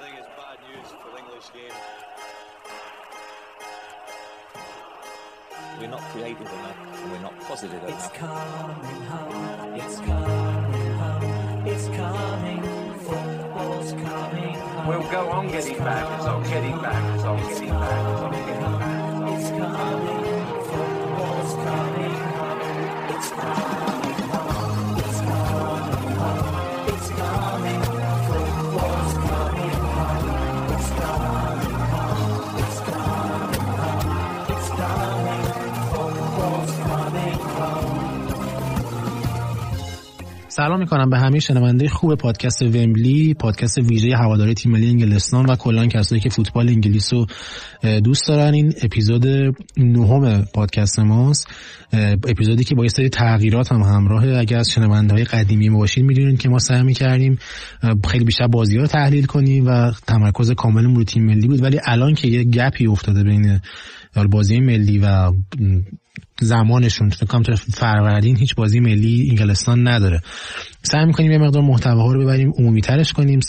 think it's bad news for the English game. We're not creative enough and we're not positive It's enough. coming home. It's coming home. It's coming. Football's coming home. We'll go on getting back as I'm getting back as I'm getting back as I'm getting back It's getting back. coming. سلام می‌کنم به همه شنونده خوب پادکست ومبلی پادکست ویژه هواداری تیم ملی انگلستان و کلا کسایی که فوتبال انگلیس رو دوست دارن. این اپیزود نهم پادکست ماست. اپیزودی که با یه سری تغییرات هم همراهه اگر از شنونده های قدیمی ما باشید می‌دونید که ما سعی می‌کردیم خیلی بیشتر بازی ها رو تحلیل کنیم و تمرکز کاملمون رو تیم ملی بود. ولی الان که یه گپی افتاده بین بازی ملی و زمانشون. فکر کنم فروردین هیچ بازی ملی انگلستان نداره. سعی می‌کنیم یه مقدار محتواها رو ببریم عمومی ترش کنیم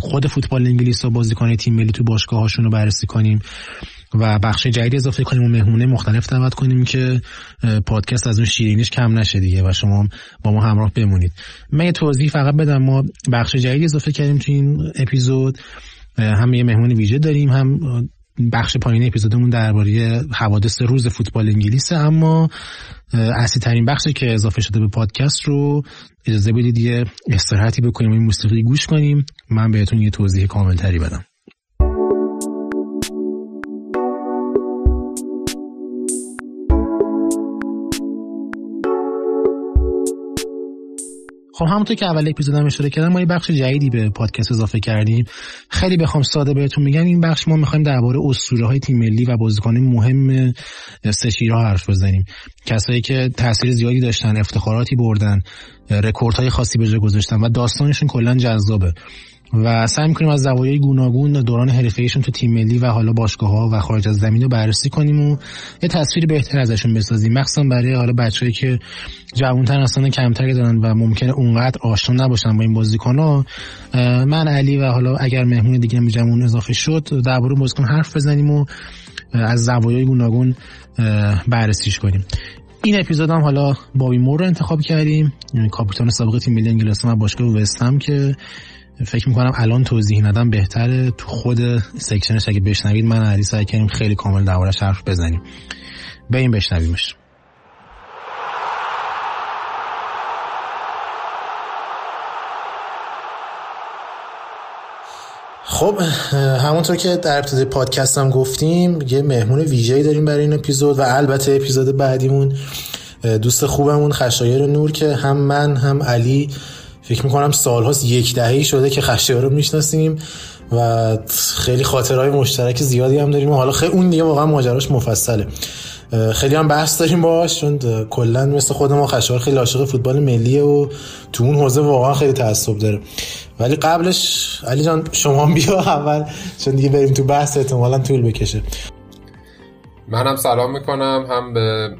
خود فوتبال انگلیس و بازیکن تیم ملی تو باشگاه هاشون رو بررسی کنیم و بخش جدید اضافه کنیم و مهمونه مختلف دعوت کنیم که پادکست از اون شیرینیش کم نشه دیگه و شما با ما همراه بمونید. من یه توضیح فقط بدم. ما بخش جدید اضافه کردیم تو این اپیزود. هم یه مهمون ویژه داریم هم بخش پایین اپیزودمون درباره حوادث روز فوتبال انگلیسه اما اصلی ترین بخشی که اضافه شده به پادکست رو اجازه بدید یه استراحتی بکنیم و این موسیقی گوش کنیم. من بهتون یه توضیح کامل تری بدم. خب همونطور که اول اپیزودم اشاره کردم ما یه بخش جدیدی به پادکست اضافه کردیم. خیلی بخوام ساده بهتون میگم این بخش ما می‌خوایم درباره اسطوره های تیم ملی و بازیکن مهم سشیرها حرف بزنیم. کسایی که تاثیر زیادی داشتن افتخاراتی بردن رکوردهای خاصی به جا گذاشتن و داستانشون کلا جذابه. و سعی می‌کنیم از زوایای گوناگون دوران حرفه‌ایشون تو تیم ملی و حالا باشگاه ها و خارج از زمین رو بررسی کنیم و یه تصویر بهتر ازشون بسازیم. مخصوصا برای حالا بچه‌ای که جوانتر اصلا کمتری دارن و ممکنه اونقدر آشنا نباشن با این بازیکن‌ها من علی و حالا اگر مهمون دیگه هم جمعون اضافه شد درباره بازیکن حرف بزنیم و از زوایای گوناگون بررسیش کنیم. این اپیزود هم حالا بابی مور رو انتخاب کردیم کاپیتان سابق تیم ملی انگلستان و باشگاه وستهم که فکر می‌کنم الان توضیح ندم بهتره تو خود سکشنش اگه بشنوید. من علی سعی کردیم خیلی کامل دربارش حرف بزنیم. به این بشنویمش. خب همونطور که در ابتدای پادکست هم گفتیم یه مهمون ویژه‌ای داریم برای این اپیزود و البته اپیزود بعدیمون. دوست خوبمون خشایر نور که هم من هم علی فکر می‌کنم سالهاست یک دههی شده که خشایار رو می‌شناسیم و خیلی خاطرهای مشترک زیادی هم داریم. و حالا خیلی اون دیگه واقعا ماجراش مفصله. خیلی هم بحث داریم باش چون کلا مثل خود ما خشایار خیلی عاشق فوتبال ملیه و تو اون حوزه واقعا خیلی تعصب داره. ولی قبلش علی جان شما بیا اول چون دیگه بریم تو بحث احتمالا طول بکشه. منم سلام می‌کنم هم به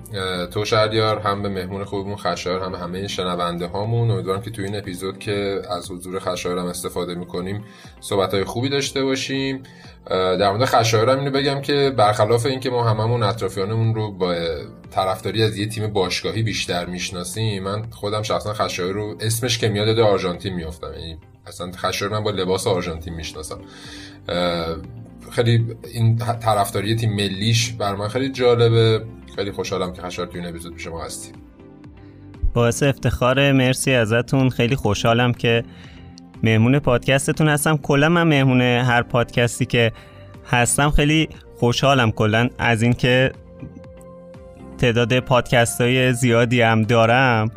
تو شهریار هم به مهمون خوبمون خشایار هم همه شنونده هامون امیدوارم که تو این اپیزود که از حضور خشایار هم استفاده می‌کنیم صحبت های خوبی داشته باشیم. در مورد خشایار هم اینو بگم که برخلاف اینکه ما هممون اطرافیانمون رو با طرفداری از یه تیم باشگاهی بیشتر می‌شناسیم من خودم شخصا خشایار رو اسمش که میاد یاد آرژانتین میافتم. یعنی اصلا خشایار من با لباس آرژانتین می‌شناسم. خیلی این طرفداری تیم ملیش بر من خیلی جالبه. خیلی خوشحالم که خشار تو این اپیزود ما هستیم. باعث افتخار مرسی ازتون. خیلی خوشحالم که مهمون پادکستتون هستم. کلا من مهمون هر پادکستی که هستم خیلی خوشحالم کلا از اینکه تعداد پادکست های زیادی هم دارم.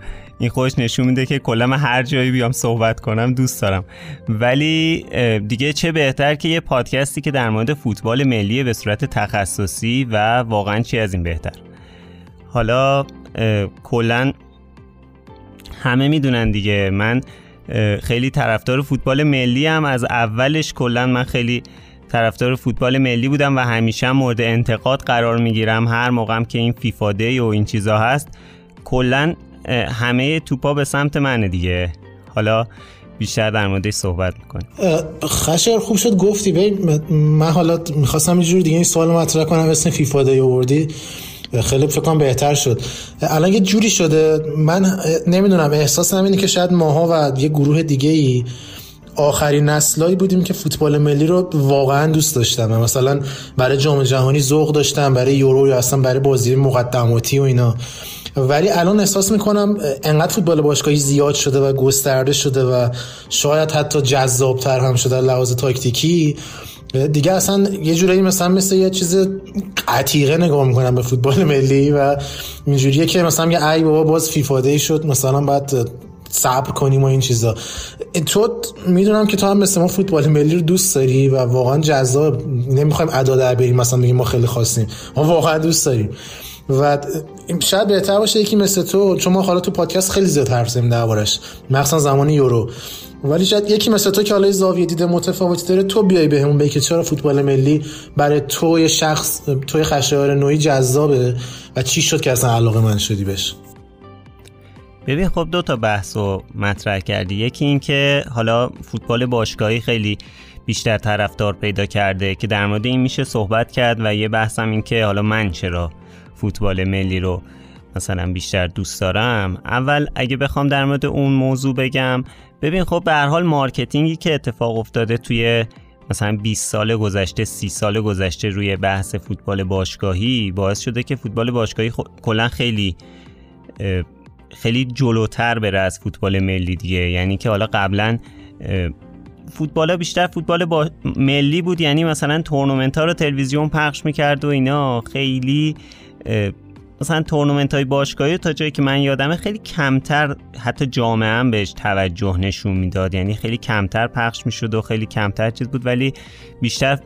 این خوش نشون میده که کلا من هر جایی بیام صحبت کنم دوست دارم. ولی دیگه چه بهتر که یه پادکستی که در مورد فوتبال ملی به صورت تخصصی و واقعا چی از این بهتر؟ حالا کلا همه می‌دونن دیگه. من خیلی طرفدار فوتبال ملی هم از اولش کلا من خیلی طرفدار فوتبال ملی بودم و همیشه مورد انتقاد قرار می‌گیرم. هر موقعم که این فیفا دی و این چیزا هست کلا همه توپا به سمت منه دیگه. حالا بیشتر در موردش صحبت می‌کنیم. خشر خوب شد گفتی. ببین من حالا می‌خواستم یه جور دیگه این سوال مطرح کنم اسم فیفا دی آوردی. خیلی فکر کنم بهتر شد. الان یه جوری شده. من نمی‌دونم احساس اینه که شاید ماها و یه گروه دیگه ای آخرین نسلایی بودیم که فوتبال ملی رو واقعا دوست داشتم. مثلا برای جام جهانی ذوق داشتم برای یورو یا اصلا برای بازی مقدماتی و اینا. ولی الان احساس می‌کنم انقدر فوتبال باشگاهی زیاد شده و گسترده شده و شاید حتی جذابتر هم شده لحاظ تاکتیکی. دیگه اصلا یه جورایی مثلا مثل یه چیز عتیقه نگاه می‌کنم به فوتبال ملی و اینجوریه که مثلا یه ای بابا باز فیفاده شد مثلا بعد صبر کنیم و این چیزا. تو می‌دونم که تو هم مثل ما فوتبال ملی رو دوست داری و واقعا جذاب. نمی‌خوایم ادا در بریم مثلا بگیم ما خیلی خواستیم. ما واقعا دوست داریم. و شاید بهتر باشه یکی مثل تو چون ما حالا تو پادکست خیلی زیاد حرف زدیم دربارش مخصوصا زمان یورو. ولی شاید یکی مثل تو که حالا زاویه دیده متفاوتی داره تو بیای بهمون بگی که چرا فوتبال ملی برای تو شخص توی خشایار نوعی جذابه و چی شد که اصلا علاقه من شدی بهش؟ ببین خب دو تا بحث رو مطرح کردی. یکی این که حالا فوتبال باشگاهی خیلی بیشتر طرفدار پیدا کرده که در مورد این میشه صحبت کرد و یه بحثم این که حالا من چرا فوتبال ملی رو مثلا بیشتر دوست دارم. اول اگه بخوام در مورد اون موضوع بگم ببین خب به حال مارکتینگی که اتفاق افتاده توی مثلا 20 سال گذشته 30 سال گذشته روی بحث فوتبال باشگاهی باعث شده که فوتبال باشگاهی خ... کلا خیلی خیلی جلوتر بره از فوتبال ملی دیگه. یعنی که حالا قبلا فوتبال بیشتر فوتبال با ملی بود. یعنی مثلا تورنمنت ها رو تلویزیون پخش می‌کرد و اینا. خیلی مثلا تورنمنت های باشگاهی تا جایی که من یادمه خیلی کمتر حتی جامعه هم بهش توجه نشون می‌داد. یعنی خیلی کمتر پخش می‌شد و خیلی کمتر چیز بود. ولی بیشتر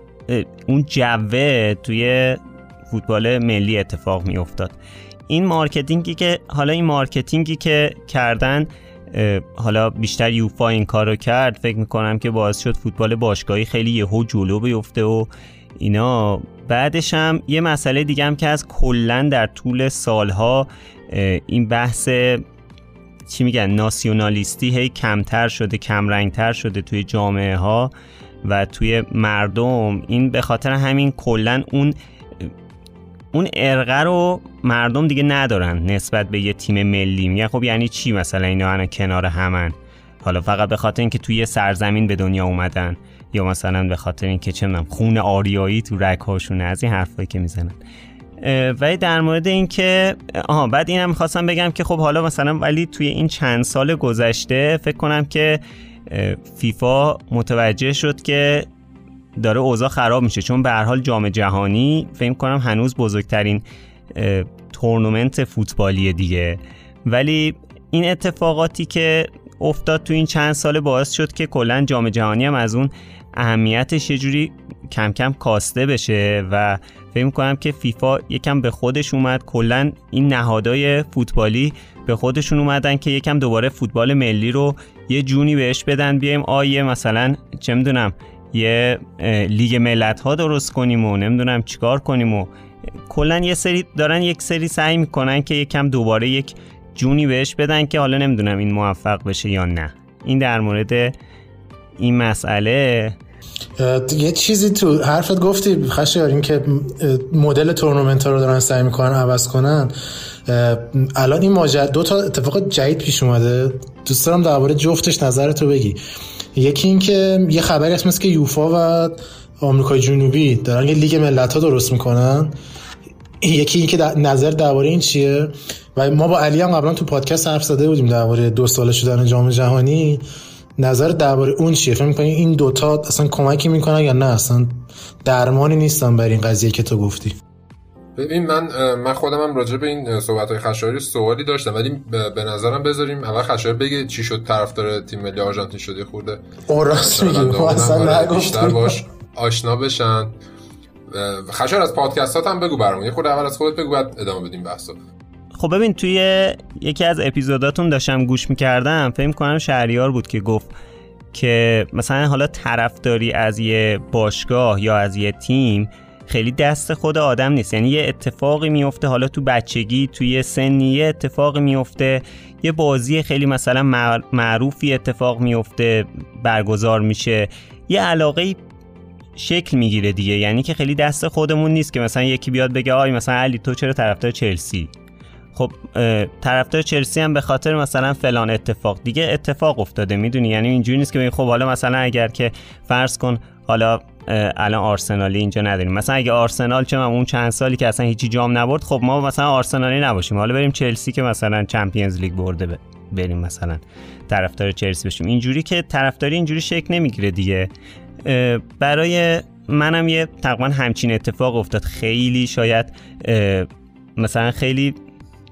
اون جوه توی فوتبال ملی اتفاق میافتاد. این marketing ی که حالا این marketing ی که کردن حالا بیشتر یوفا این کارو کرد. فکر می‌کنم که باعث شد فوتبال باشگاهی خیلی یهو جلو بیفته و اینا بعدش هم یه مسئله دیگه هم که از کلا در طول سالها این بحث چی میگن ناسیونالیستی هی کمتر شده کمرنگتر شده توی جامعه ها و توی مردم. این به خاطر همین کلا اون اون ارقه رو مردم دیگه ندارن نسبت به یه تیم ملی. میگن خب یعنی چی مثلا اینا کنار همن؟ حالا فقط به خاطر اینکه توی سرزمین به دنیا اومدن. یا مثلا به خاطر اینکه چه می‌دونم خون آریایی تو رگهاشونه از این حرفایی که می‌زنن. ولی در مورد اینکه آها بعد اینم می‌خواستم بگم که خب حالا مثلا ولی توی این چند سال گذشته فکر کنم که فیفا متوجه شد که داره اوضاع خراب میشه. چون به هر حال جام جهانی فکر کنم هنوز بزرگترین تورنمنت فوتبالی دیگه. ولی این اتفاقاتی که افتاد تو این چند سال باعث شد که کلا جام جهانی هم از اون اهمیتش یه جوری کم کم کاسته بشه و فکر کنم که فیفا یکم به خودش اومد. کلا این نهادهای فوتبالی به خودشون اومدن که یکم دوباره فوتبال ملی رو یه جونی بهش بدن. بیایم آیه مثلا چه می‌دونم یه لیگ ملت ها درست کنیم و نمی‌دونم چیکار کنیم و کلا یه سری دارن یک سری سعی می‌کنن که یکم دوباره یک جونی بهش بدن که حالا نمی‌دونم این موفق بشه یا نه. این در مورد این مسئله. یه چیزی تو حرفت گفتی خشیار این که مدل تورنمنت ها رو دارن سعی می‌کنن عوض کنن. الان این ماجرا دو تا اتفاق جدید پیش اومده. دوست دارم درباره جفتش نظرتو بگی. یکی این که یه خبری هست که یوفا و آمریکای جنوبی دارن یه لیگ ملت ها درست می‌کنن. یکی این که نظر درباره این چیه؟ و ما با علی هم قبلا تو پادکست حرف زده بودیم درباره دو ساله شدن جام جهانی. نظر درباره اون چیه؟ فکر می‌کنی این دوتا اصلا کمکی می‌کنن یا نه؟ اصلا درمانی نیستن برای این قضیه که تو گفتی. ببین من من خودم هم راجع به این صحبت های خشایاری سوالی داشتم ولی به نظرم بذاریم اول خشایار بگه چی شد طرفدار تیم ملی آرژانتین شده خورده. اون راست اصلا بیشتر باش آشنا بشن. خشایار از پادکستات هم بگو برامون. یه خورده اول از خودت بگو بعد ادامه بدیم بحثو. خب ببین توی یکی از اپیزوداتون داشتم گوش می‌کردم فکر کنم شهریار بود که گفت که مثلا حالا طرفداری از یه باشگاه یا از یه تیم خیلی دست خود آدم نیست. یعنی یه اتفاقی میفته حالا تو بچگی توی سنی یه اتفاقی میفته یه بازی خیلی مثلا معروفی اتفاق میفته برگزار میشه. یه علاقه شکل می‌گیره دیگه. یعنی که خیلی دست خودمون نیست که مثلا یکی بیاد بگه آی مثلا علی تو چرا طرفدار چلسی؟ خب طرفدار چلسی هم به خاطر مثلا فلان اتفاق دیگه اتفاق افتاده می‌دونی؟ یعنی اینجوری نیست که خب حالا مثلا اگر که فرض کن حالا الان آرسنالی اینجا نداریم. مثلا اگه آرسنال چه اون چند سالی که اصلا هیچی جام نبرد خب ما مثلا آرسنالی نباشیم. حالا بریم چلسی که مثلا چمپیونز لیگ برده بریم مثلا طرفدار چلسی بشیم. اینجوری که طرفداری اینجوری شکل نمی‌گیره دیگه. برای منم یه تقریبا همچین اتفاق افتاد. خیلی شاید مثلا خیلی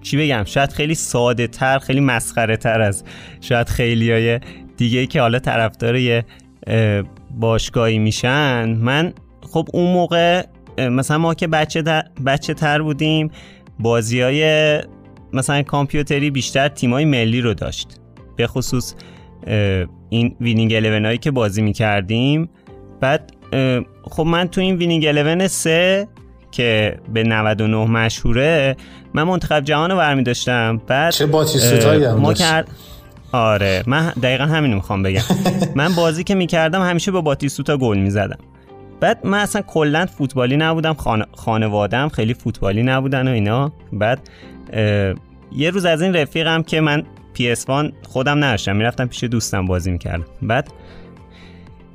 چی بگم؟ شاید خیلی ساده تر خیلی مسخره تر از شاید خیلی های دیگه که حالا طرفدار یه باشگاهی میشن. من خب اون موقع مثلا ما که بچه, بچه تر بودیم بازی های مثلا کامپیوتری بیشتر تیمای ملی رو داشت. به خصوص این وینینگ هایی که بازی می‌کردیم. بعد خب من تو این Winning Eleven سه که به 99 مشهوره من منتخب جهان رو برمی داشتم. بعد چه باتیستوتایی هم ما کرد آره من دقیقا همین رو می‌خوام بگم. من بازی که می‌کردم همیشه با باتیستوتا گل می‌زدم. بعد من اصلا کلا فوتبالی نبودم خان... خانوادم خیلی فوتبالی نبودن و اینا. بعد یه روز از این رفیقم که من PS خودم نداشتم می‌رفتم پیش دوستم بازی می‌کردم. بعد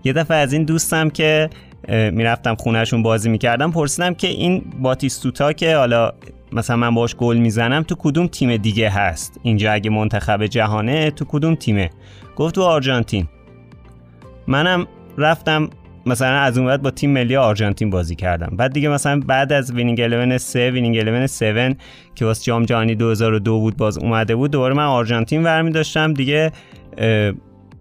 یه دفعه از این دوستم که می‌رفتم خونهشون بازی می‌کردم. پرسیدم که این باتیستوتا که حالا مثلا من باش گل می‌زنم تو کدوم تیم دیگه هست؟ اینجا اگه منتخب جهانه تو کدوم تیمه؟ گفت تو آرژانتین. منم رفتم مثلا از اون بعد با تیم ملی آرژانتین بازی کردم. بعد دیگه مثلا بعد از Winning Eleven 3 Winning Eleven 7 که واسه جام جهانی 2002 بود باز اومده بود دوباره من آرژانتین ورمی داشتم دیگه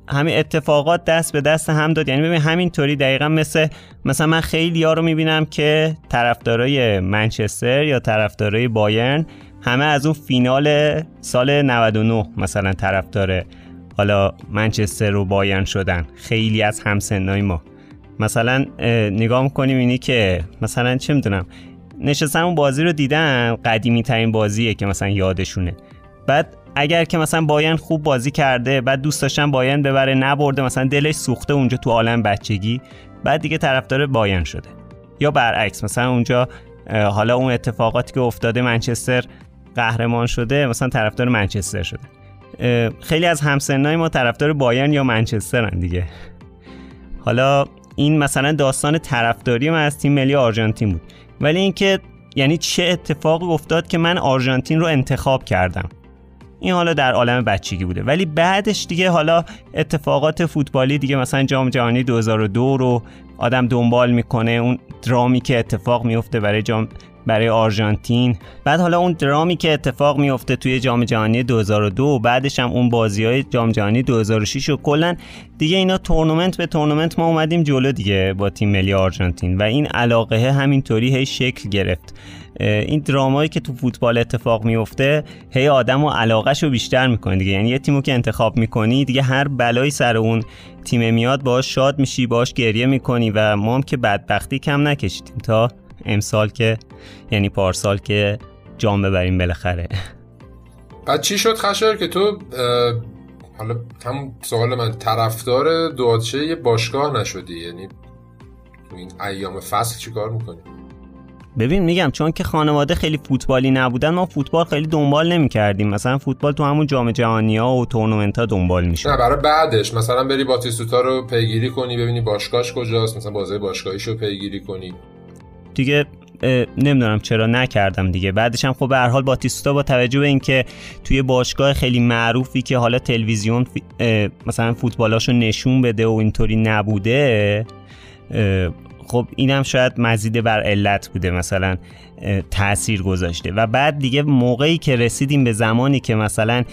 همین اتفاقات دست به دست هم داد. یعنی ببین همینطوری دقیقا مثل مثلا من خیلی ها رو می‌بینم که طرفدارای منچستر یا طرفدارای بایرن همه از اون فینال سال 99 مثلا طرفدار حالا منچستر و بایرن شدن. خیلی از همسنای ما. مثلا نگاه می‌کنیم اینی که مثلا چه می‌دونم نشستن اون بازی رو دیدن قدیمی ترین بازیه که مثلا یادشونه. بعد اگر که مثلا باین خوب بازی کرده بعد دوست داشتن باین ببره نبرده مثلا دلش سوخته اونجا تو عالم بچگی بعد دیگه طرفدار باین شده. یا برعکس مثلا اونجا حالا اون اتفاقاتی که افتاده منچستر قهرمان شده مثلا طرفدار منچستر شده. خیلی از همسنای ما طرفدار باین یا منچسترن دیگه. حالا این مثلا داستان طرفداری من از تیم ملی آرژانتین بود. ولی اینکه یعنی چه اتفاقی افتاد که من آرژانتین رو انتخاب کردم. این حالا در عالم بچگی بوده. ولی بعدش دیگه حالا اتفاقات فوتبالی دیگه مثلا جام جهانی 2002 رو آدم دنبال می‌کنه اون درامی که اتفاق میفته برای جام برای آرژانتین. بعد حالا اون درامی که اتفاق میفته توی جام جهانی 2002 بعدش هم اون بازی های جام جهانی 2006 و کلا دیگه اینا تورنمنت به تورنمنت ما اومدیم جلو دیگه با تیم ملی آرژانتین و این علاقه همینطوری هی شکل گرفت. این درامایی که تو فوتبال اتفاق میفته هی آدم و علاقهش رو بیشتر می‌کنه دیگه. یعنی یه تیمو که انتخاب می‌کنی دیگه هر بلایی سر اون تیم میاد باش شاد میشی باش گریه می‌کنی و ما هم که بدبختی کم نکشیدیم تا امسال که یعنی پارسال که جام ببریم بالاخره. بعد چی شد خشر که تو حالا هم سوال من طرفدار دوادشه یه باشگاه نشدی؟ یعنی تو این ایام فصل چیکار می‌کنی؟ ببین میگم چون که خانواده خیلی فوتبالی نبودن ما فوتبال خیلی دنبال نمی کردیم مثلا فوتبال تو همون جام جهانی ها و تورنمنت ها دنبال میشه نه برای بعدش. مثلا بری باتیستوتا رو پیگیری کنی ببینی باشگاهش کجاست. مثلا بازی باشگاهیش رو پیگیری کنی. دیگه نمی‌دونم چرا نکردم دیگه. بعدش هم خب به هر حال باتیستا با توجه به اینکه توی باشگاه خیلی معروفی که حالا تلویزیون مثلا فوتبالاشو نشون بده و اینطوری نبوده خب اینم شاید مزید بر علت بوده مثلا تاثیر گذاشته. و بعد دیگه موقعی که رسیدیم به زمانی که مثلا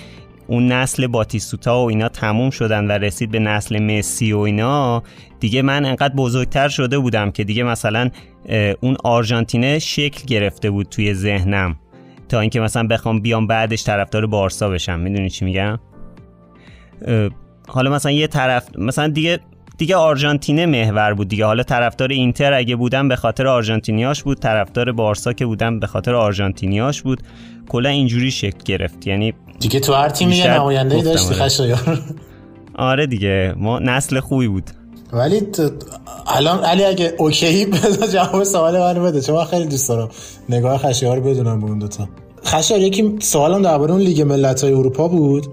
اون نسل باتیستوتا و اینا تموم شدن و رسید به نسل مسی و اینا دیگه من انقدر بزرگتر شده بودم که دیگه مثلا اون آرژانتینه شکل گرفته بود توی ذهنم. تا اینکه مثلا بخوام بیام بعدش طرفدار بارسا بشم. می‌دونی چی میگم؟ حالا مثلا یه طرف مثلا دیگه دیگه آرژانتینه محور بود دیگه. حالا طرفدار اینتر اگه بودن به خاطر آرژانتینیاش بود. طرفدار بارسا که بودن به خاطر آرژانتینیاش بود. کلا اینجوری شکل گرفت. یعنی دیگه تو هر تیمی یه نماینده داشتی آره. خشایار. آره دیگه ما نسل خوبی بود. ولی الان علی اگه اوکی بذار جواب سوال منو بده. چون من خیلی دوست دارم نگاه خشایار بدونم به اون دوتا. خشایار یکی سوالم درباره اون لیگ ملت‌های اروپا بود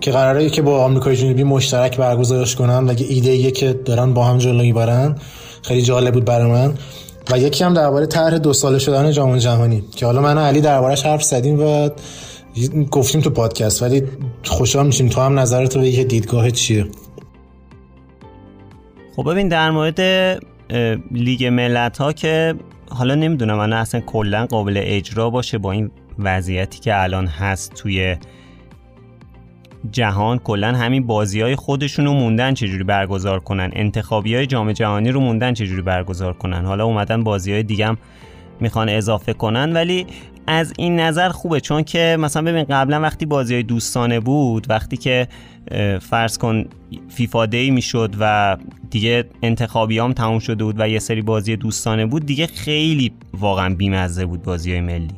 که قراره که با آمریکای جنوبی مشترک برگزارش کنن. و یه ایده ایه که دارن با هم جلو می‌برن؟ خیلی جالب بود برای من. و یکی هم درباره طرح دو ساله شدن جام جهانی. که حالا من و علی دربارش حرف زدیم و گفتیم تو پادکست ولی خوشحال میشیم. تو هم نظرت رو بگی که دیدگاه چیه؟ خب ببین در مورد لیگ ملت ها که حالا نمی‌دونم من اصلا کلا قابل اجرا باشه با این وضعیتی که الان هست توی جهان. کلا همین بازی های خودشون رو موندن چجوری برگزار کنن؟ انتخابی های جام جهانی رو موندن چجوری برگزار کنن؟ حالا اومدن بازی های دیگه می‌خوان اضافه کنن. ولی از این نظر خوبه چون که مثلا ببین قبلا وقتی بازی های دوستانه بود وقتی که فرض کن فیفا دی می‌شد و دیگه انتخابی هم تموم شده بود و یه سری بازی دوستانه بود دیگه خیلی واقعا بیمزه بود بازی های ملی.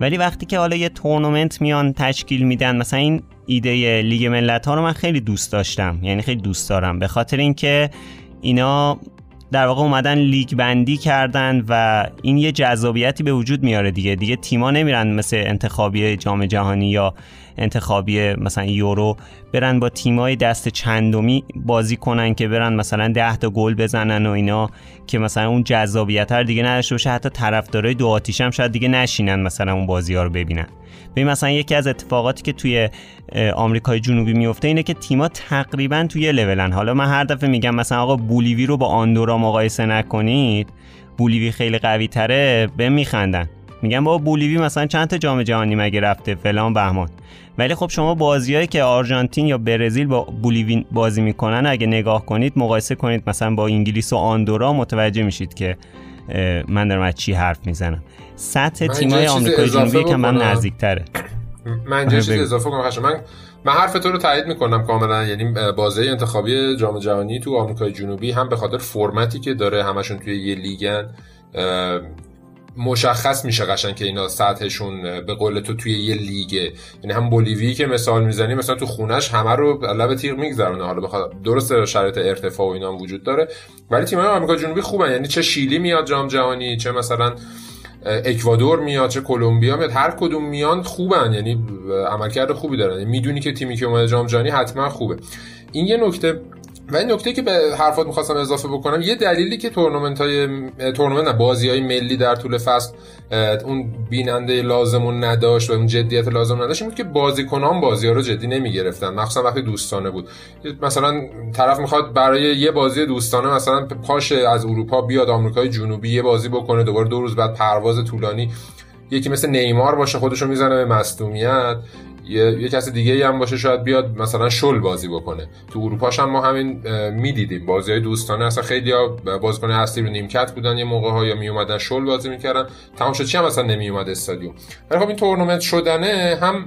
ولی وقتی که حالا یه تورنمنت میان تشکیل میدن مثلا این ایده لیگ ملت ها رو من خیلی دوست داشتم یعنی خیلی دوست دارم. به خاطر اینکه اینا در واقع اومدن لیگ بندی کردن و این یه جذابیتی به وجود میاره دیگه. دیگه تیما نمیرن مثل انتخابی جام جهانی یا انتخابی مثلا یورو برن با تیمای دست چندمی بازی کنن که برن مثلا 10 تا گل بزنن و اینا که مثلا اون جذابیت دیگه نداشته باشه. حتی طرفدارای دو آتیش هم شاید دیگه نشینن مثلا اون بازی ها رو ببینن. ببین مثلا یکی از اتفاقاتی که توی آمریکای جنوبی میفته اینه که تیما تقریبا توی لولن. حالا من هر دفعه میگم مثلا آقا بولیوی رو با آندورا مقایسه نکنید بولیوی خیلی قوی تره به میخندن. میگن بابا بولیوی مثلا چند تا جام جهانی مگه رفته؟ فلان بهمان. ولی خب شما بازیایی که آرژانتین یا برزیل با بولیوی بازی می‌کنن اگه نگاه کنید مقایسه کنید مثلا با انگلیس و آندورا متوجه میشید که من دارم از چی حرف می‌زنم سطح تیمای چیز آمریکای جنوبی که من. نزدیکتره من بگو. اضافه کنم. من من حرف تو رو تایید می‌کنم کاملا یعنی بازی انتخابی جام جهانی تو آمریکای جنوبی هم به خاطر فرمتی که داره همشون توی یه لیگن مشخص میشه قشنگ که اینا سطحشون به قول تو توی یه لیگه. یعنی هم بولیوی که مثال می‌زنی مثلا تو خونش همه رو لب تیغ میگذرونه. حالا بخواد درست شرایط ارتفاع و اینا هم وجود داره ولی تیم‌های آمریکا جنوبی خوبن. یعنی چه شیلی میاد جام جهانی چه مثلا اکوادور میاد چه کلمبیا میاد هر کدوم میان خوبن. یعنی عملکرد خوبی دارن. یعنی می‌دونی که تیمی که اومده جام جهانی حتما خوبه. این یه نکته و این نکته که به حرفات می‌خواستم اضافه بکنم یه دلیلی که تورنمنت های تورنمنت بازی های ملی در طول فصل اون بیننده لازمون نداشت و اون جدیت لازم نداشت این بود که بازیکنان بازی ها رو جدی نمی‌گرفتن. مخصوصا وقتی دوستانه بود. مثلا طرف می‌خواد برای یه بازی دوستانه مثلا پاش از اروپا بیاد آمریکای جنوبی یه بازی بکنه دوباره دو روز بعد پرواز طولانی. یکی مثل نیمار باشه خودشو می‌زنه به مصدومیت. یه, یه کس دیگه هم باشه شاید بیاد مثلا شل بازی بکنه. تو اروپاش هم ما همین می‌دیدیم. بازی های دوستانه اصلا خیلی ها بازیکن اصلی رو نیمکت بودن یه موقع ها یا می اومدن شل بازی می‌کردن. تمام شد. چی هم مثلا نمی اومد استادیوم. ولی خب این تورنمنت شدنه هم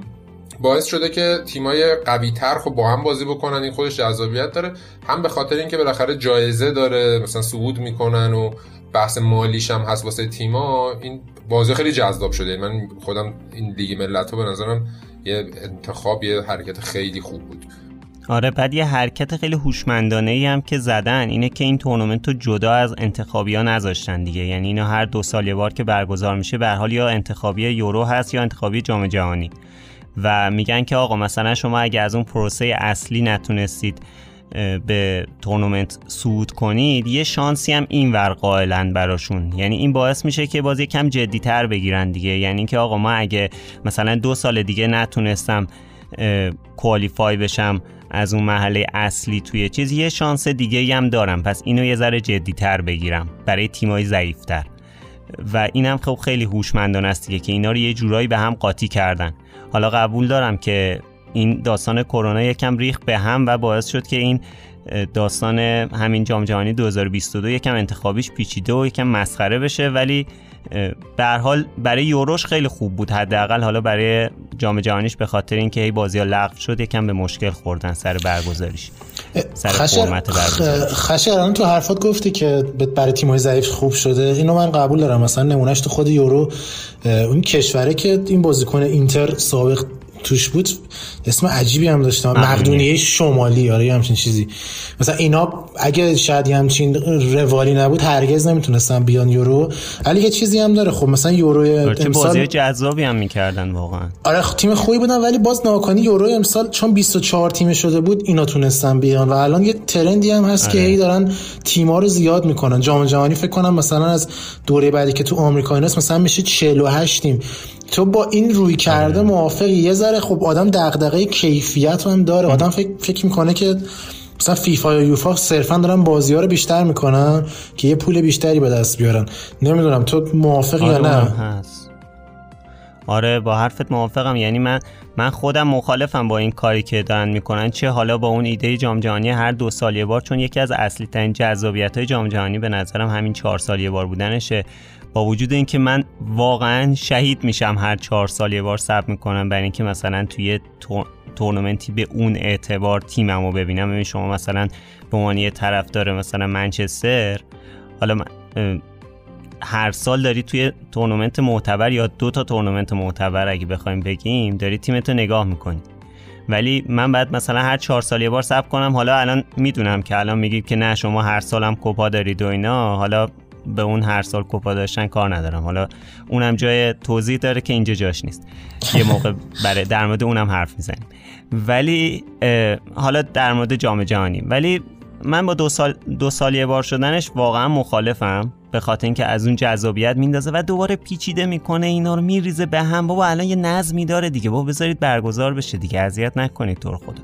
باعث شده که تیمای قوی تر خب با هم بازی بکنن. این خودش جذابیت داره. هم به خاطر اینکه بالاخره جایزه داره مثلا صعود می‌کنن و بحث مالیش هم هست واسه تیما این بازی خیلی جذاب شده. من خودم این لیگ ملت ها به نظرم یه انتخاب یه حرکت خیلی خوب بود. آره بعد یه حرکت خیلی هوشمندانه ای هم که زدن اینه که این تورنمنت رو جدا از انتخابی ها نذاشتن دیگه. یعنی اینا هر دو سال یه بار که برگزار میشه به حال یا انتخابی یورو هست یا انتخابی جام جهانی. و میگن که آقا مثلا شما اگه از اون پروسه اصلی نتونستید به تورنمنت صعود کنید یه شانسی هم این ور قائلن براشون. یعنی این باعث میشه که بازی کم جدیتر بگیرن دیگه. یعنی اینکه آقا ما اگه مثلا دو سال دیگه نتونستم کوالیفای بشم از اون محله اصلی توی چیز یه شانس دیگه هم دارم. پس اینو یه ذره جدیتر بگیرم برای تیمای ضعیفتر. و اینم خب خیلی هوشمندانه است دیگه که اینا رو یه جورایی به هم قاطی کردن. حالا قبول دارم که این داستان کرونا یکم ریخ به هم و باعث شد که این داستان همین جام جهانی 2022 یکم انتخابیش پیچیده و یکم مسخره بشه. ولی به هر حال برای یوروش خیلی خوب بود. حداقل حالا برای جام جهانیش به خاطر اینکه هی بازی ها لغو شد یکم به مشکل خوردن سر برگزاریش. سر فرمت برگزاری. خشر الان تو حرفات گفتی که برای تیم‌های ضعیف خوب شده. اینو من قبول دارم. مثلا نمونهش تو خود یورو اون کشوره که این بازیکن اینتر سابق توش بود اسم عجیبی هم داشتم. مقدونیه شمالی. آره همچین چیزی. مثلا اینا اگه شاید همچین روالی نبود هرگز نمی‌تونستن بیان یورو. ولی یه چیزی هم داره. خب مثلا یورو امسال بازی جذابی هم می‌کردن واقعا. آره تیم خوبی بودن ولی باز ناکانی یورو امسال چون 24 تیم شده بود اینا تونستن بیان. و الان یه ترندی هم هست آره. که هی دارن تیما رو زیاد می‌کنن. جام جهانی فکر کنم مثلا از دوره بعدی که تو آمریکا ایناست مثلا میشه 48 تیم. تو با این روی کرده آره. موافقی؟ یه ذره خب آدم دغدغه کیفیت هم داره. آدم فکر, فکر می‌کنه که مثلا فیفا یا یوفا صرفا دارن بازی ها رو بیشتر می‌کنن که یه پول بیشتری به دست بیارن. نمی‌دونم تو موافقی آره یا نه هست. آره با حرفت موافقم. یعنی من من خودم مخالفم با این کاری که دارن می‌کنن. چه حالا با اون ایده جام جهانی هر دو سال یه بار چون یکی از اصلی ترین جذابیت های جام جهانی به نظرم همین چهار سال یه بار بودنشه. با وجود اینکه من واقعا شهید میشم هر چهار سال یه بار سب می‌کنم برای اینکه مثلا توی تورنمنتی به اون اعتبار تیممو ببینم. ببین شما مثلا به عنوان یه طرفدار مثلا منچستر حالا من هر سال داری توی تورنمنت معتبر یا دو تا تورنمنت معتبر اگه بخوایم بگیم داری تیمتو نگاه می‌کنی. ولی من بعد مثلا هر چهار سال یه بار سب کنم. حالا الان می‌دونم که الان میگید که نه شما هر سالم کوپا دارید و اینا. حالا به اون هر سال کوپا داشتن کار ندارم. حالا اونم جای توضیح داره که اینجا جاش نیست. یه موقع برای در مورد اونم حرف می‌زنیم. ولی حالا در مورد جام جهانی ولی من با دو سال دو سال یه بار شدنش واقعا مخالفم. به خاطر اینکه از اون جذابیت میندازه و دوباره پیچیده می‌کنه اینا رو میریزه به هم. بابا الان یه نظمی داره دیگه. بابا بذارید برگزار بشه دیگه. اذیت نکنید طور خدا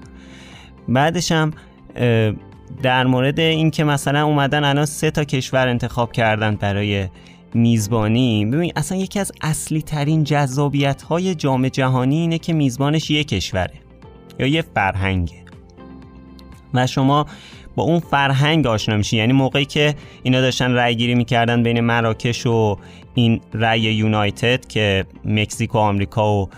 بعدش هم در مورد اینکه مثلا اومدن الان سه تا کشور انتخاب کردن برای میزبانی ببین اصلا یکی از اصلی ترین جذابیت های جام جهانی اینه که میزبانش یه کشوره یا یه فرهنگه. و شما با اون فرهنگ آشنا میشی. یعنی موقعی که اینا داشتن رأی گیری می‌کردن بین مراکش و این رأی یونایتد که مکزیک و آمریکا و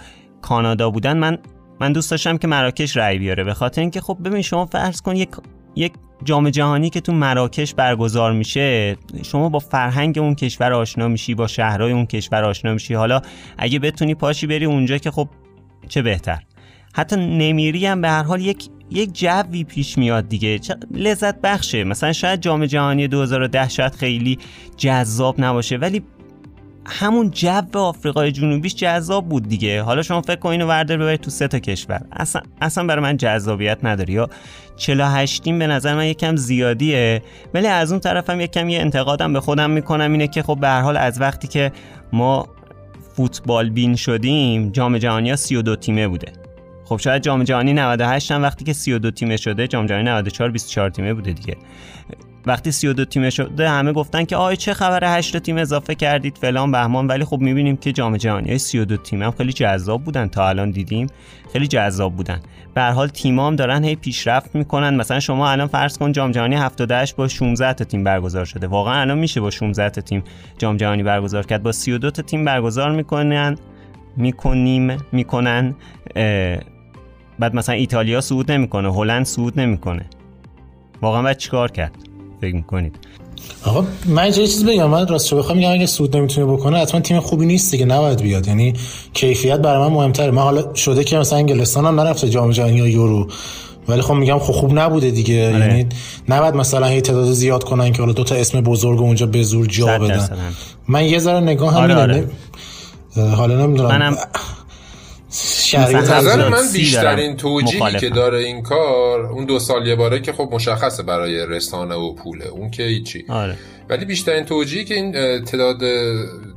کانادا بودن من من دوست داشتم که مراکش رأی بیاره. به خاطر اینکه خب ببین شما فرض کن یک یک جام جهانی که تو مراکش برگزار میشه شما با فرهنگ اون کشور آشنا میشی با شهرهای اون کشور آشنا میشی. حالا اگه بتونی پاشی بری اونجا که خب چه بهتر. حتی نمیری هم به هر حال یک یک جوی پیش میاد دیگه. لذت بخشه. مثلا شاید جام جهانی 2010 شاید خیلی جذاب نباشه ولی همون جو آفریقای جنوبیش جذاب بود دیگه. حالا شما فکر کن اینو وردار ببرید تو سه تا کشور. اصلا اصلا برای من جذابیت نداره یا؟ 48 تیم به نظر من یکم زیادیه. ولی از اون طرفم یکم یه انتقادم به خودم می‌کنم اینه که خب به هر حال از وقتی که ما فوتبال بین شدیم جام جهانی ها 32 تیمه بوده. خب شاید جام جهانی 98 هم وقتی که 32 تیمه شده جام جهانی 94 24 تیمه بوده دیگه. وقتی 32 تیم شده همه گفتن که آی چه خبره 8 تیم اضافه کردید فلان بهمان. ولی خب می‌بینیم که جام جهانی های 32 تیم هم خیلی جذاب بودن. تا الان دیدیم خیلی جذاب بودن. به هر حال تیم‌ها هم دارن هی پیشرفت می‌کنن. مثلا شما الان فرض کن جام جهانی 78 با 16 تا تیم برگزار شده. واقعا الان میشه با 16 تا تیم جام جهانی برگزار کرد. با 32 تا تیم برگزار می‌کنن می‌کنیم می‌کنن بعد مثلا ایتالیا صعود نمی‌کنه هلند صعود نمی‌کنه. واقعا باید چیکار کرد؟ فکر می‌کنید. آقا من یه چیز بگم من راست بخوام میگم اگه سود نمی‌تونه بکنه حتما تیم خوبی نیست دیگه نباید بیاد. یعنی کیفیت برای من مهمتره. من حالا شده که مثلا انگلستان هم نرفته جام جهانی یا یورو. ولی خب میگم خب خوب نبوده دیگه. آره. یعنی نباید مثلا هی تعداد زیاد کنن که حالا دو تا اسم بزرگ اونجا به زور جا بدن. من یه ذره نگاه هم آره آره. حالا نمی‌دونم. منم نظر من بیشترین توجیهی که داره این کار اون دو سال یه باره که خب مشخصه برای رسانه و پوله. اون که هیچی. آره. ولی بیشترین توجیهی که این تعداد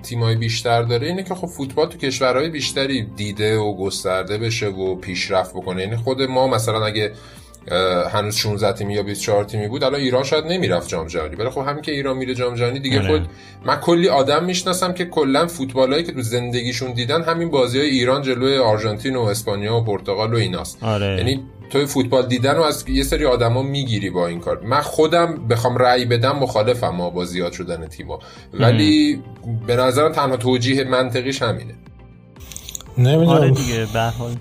تیمای بیشتر داره اینه که خب فوتبال تو کشورهای بیشتری دیده و گسترده بشه و پیشرفت بکنه. یعنی خود ما مثلا اگه هنوز 16 تیمی یا 24 تیمی بود الان ایران شاید نمی‌رفت جام جهانی. ولی خب همین که ایران میره جام جهانی دیگه آره. خود من کلی آدم می‌شناسم که کلا فوتبالایی که تو زندگیشون دیدن همین بازی های ایران جلوی آرژانتین و اسپانیا و پرتغال و ایناست. آره. یعنی توی فوتبال دیدن و از یه سری آدما می‌گیری با این کار. من خودم بخوام رأی بدم مخالفم ما با زیاد شدن تیما ولی به نظرم تنها توجیه منطقیش همینه. نمی‌دونم. آره دیگه به هر حال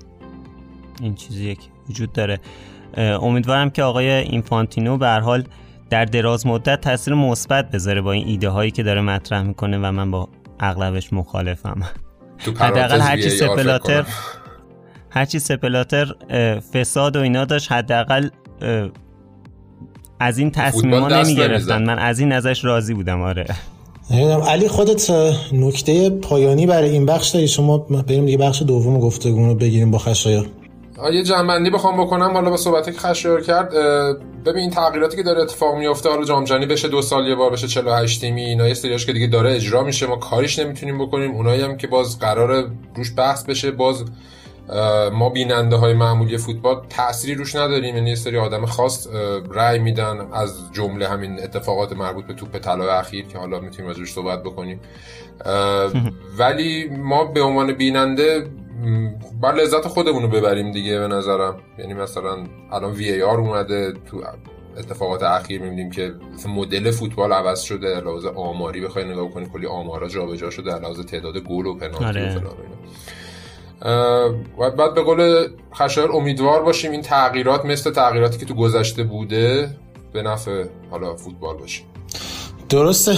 این چیزیه که وجود داره. امیدوارم که آقای اینفانتینو به هر حال در دراز مدت تاثیر مثبت بذاره با این ایده هایی که داره مطرح می‌کنه و من با اغلبش مخالفم. حداقل پرانتز هرچی سپلاتر. هرچی سپلاتر فساد و اینا داشت حداقل از این تصمیما نمی گرفتن. من از این ازش راضی بودم آره. نمی‌دونم. علی خودت نکته پایانی برای این بخش داری؟ شما بریم دیگه بخش دوم گفتگو رو بگیریم با خشایار. یه جنبندی بخوام بکنم. حالا با صحبتی که خشایار کرد ببین این تغییراتی که داره اتفاق میفته حالا جام جهانی بشه دو سال یه بار بشه 48 تیمی اینا یه سریاش که دیگه داره اجرا میشه. ما کاریش نمی‌تونیم بکنیم. اونایی هم که باز قراره روش بحث بشه باز ما بیننده های معمولی فوتبال تأثیری روش نداریم. یعنی یه سری آدم خاص رأی میدن از جمله همین اتفاقات مربوط به توپ طلای اخیر که حالا می‌تونیم راجعش صحبت بکنیم. ولی ما به عنوان بیننده باید لذت خودمون رو ببریم دیگه به نظرم یعنی مثلا الان وی ای آر اومده تو اتفاقات اخیر می‌بینیم که مدل فوتبال عوض شده لحاظ آماری بخوای نگاه کنی کلی آمارا جابجا شده در لحاظ تعداد گل و پنالتی آره. و فلان و اینا. اه، و بعد به قول خشایار امیدوار باشیم این تغییرات مثل تغییراتی که تو گذشته بوده به نفع حالا فوتبال باشه درسته.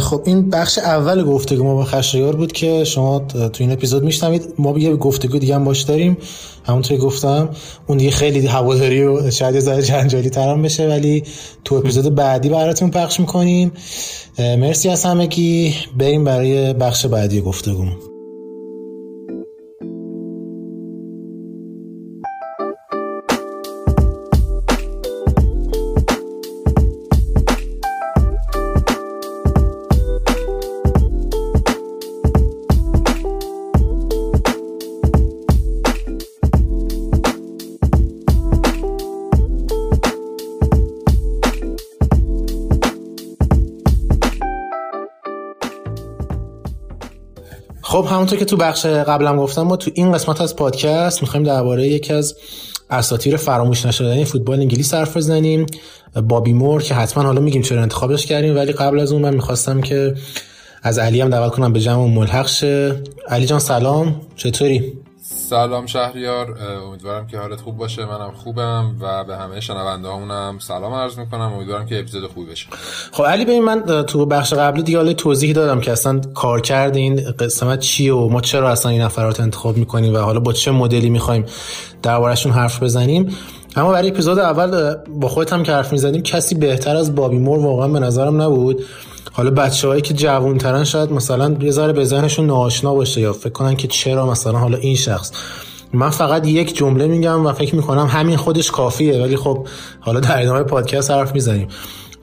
خب این بخش اول گفتگو ما با خشایار بود که شما تو این اپیزود میشنوید. ما یه گفتگو دیگه هم باش داریم. همونطور که گفتم اون دیگه خیلی هواداری و شاید یه ذره جنجالی ترم بشه ولی تو اپیزود بعدی براتون پخش می‌کنیم. مرسی از همگی. بریم برای بخش بعدی گفتگو همونطور که تو بخش قبلم گفتم ما تو این قسمت از پادکست می‌خوایم درباره یکی از اساطیر فراموش نشدنی فوتبال انگلیس حرف بزنیم. بابی مور که حتما حالا میگیم چرا انتخابش کردیم ولی قبل از اون من می‌خواستم که از علی هم دعوت کنم به جمع ملحق شه. علی جان سلام. چطوری؟ سلام شهریار امیدوارم که حالت خوب باشه منم خوبم و به همه شنونده همونم سلام عرض می‌کنم. امیدوارم که اپیزود خوبی بشه خب علی ببین من تو بخش قبلی دیگه حالا توضیح دادم که اصلا کار کرد این قسمت چیه و ما چرا اصلا این نفرات انتخاب می‌کنیم و حالا با چه مدلی می‌خوایم دربارهشون حرف بزنیم. اما برای اپیزود اول با خودت هم که حرف می‌زدیم کسی بهتر از بابی مور واقعا به نظرم نبود. حالا بچههایی که جوانترن شاید مثلا یه ذره به ذهنشون ناآشنا باشه یا فکر کنن که چرا مثلا حالا این شخص. من فقط یک جمله میگم و فکر می‌کنم همین خودش کافیه ولی خب حالا در ادامه پادکست حرف می‌زنیم.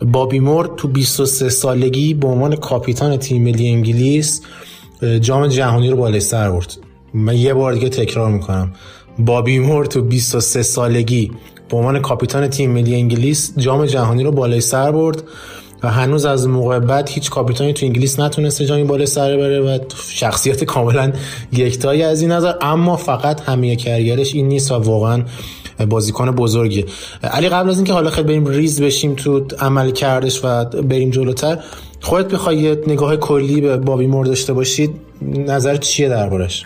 بابی مور تو 23 سالگی به عنوان کاپیتان تیم ملی انگلیس جام جهانی رو بالای سر برد. من یه بار دیگه تکرار می‌کنم. بابی مور تو 23 سالگی به عنوان کاپیتان تیم ملی انگلیس جام جهانی رو بالای سر برد. و هنوز از موقع بعد هیچ کاپیتانی تو انگلیس نتونسته جامی بالای سر بره و شخصیت کاملا یکتایی از این نظر. اما فقط همه کریرش این نیست و واقعا بازیکن بزرگیه. علی قبل از اینکه حالا خیلی بریم ریز بشیم تو عمل کردش و بریم جلوتر خودت بخوای نگاه کلی به بابی مور داشته باشید نظر چیه دربارش؟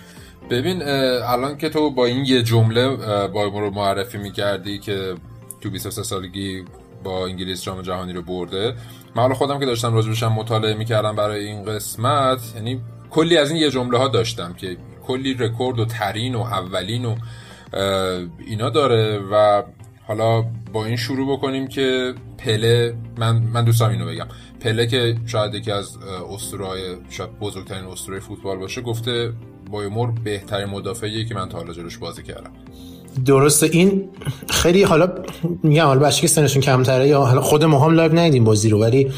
ببین الان که تو با این یه جمله بابی رو معرفی می‌کردی که تو 23 سالگی با انگلیس جام جهانی رو برده. من خودم که داشتم راجبش هم مطالعه می‌کردم برای این قسمت یعنی کلی از این یه جمله ها داشتم که کلی رکورد و ترین و اولین و اینا داره و حالا با این شروع بکنیم که پله من من دوست دارم اینو بگم. پله که شاید یکی از اسطوره‌های شاید بزرگترین اسطوره فوتبال باشه گفته بابی مور بهترین مدافعیه که من تا حالا جلوش بازی کردم. درسته. این خیلی حالا میگم حالا بچه که سنشون کمتره یا حالا خود ما هم live ندیدیم بازی رو ولی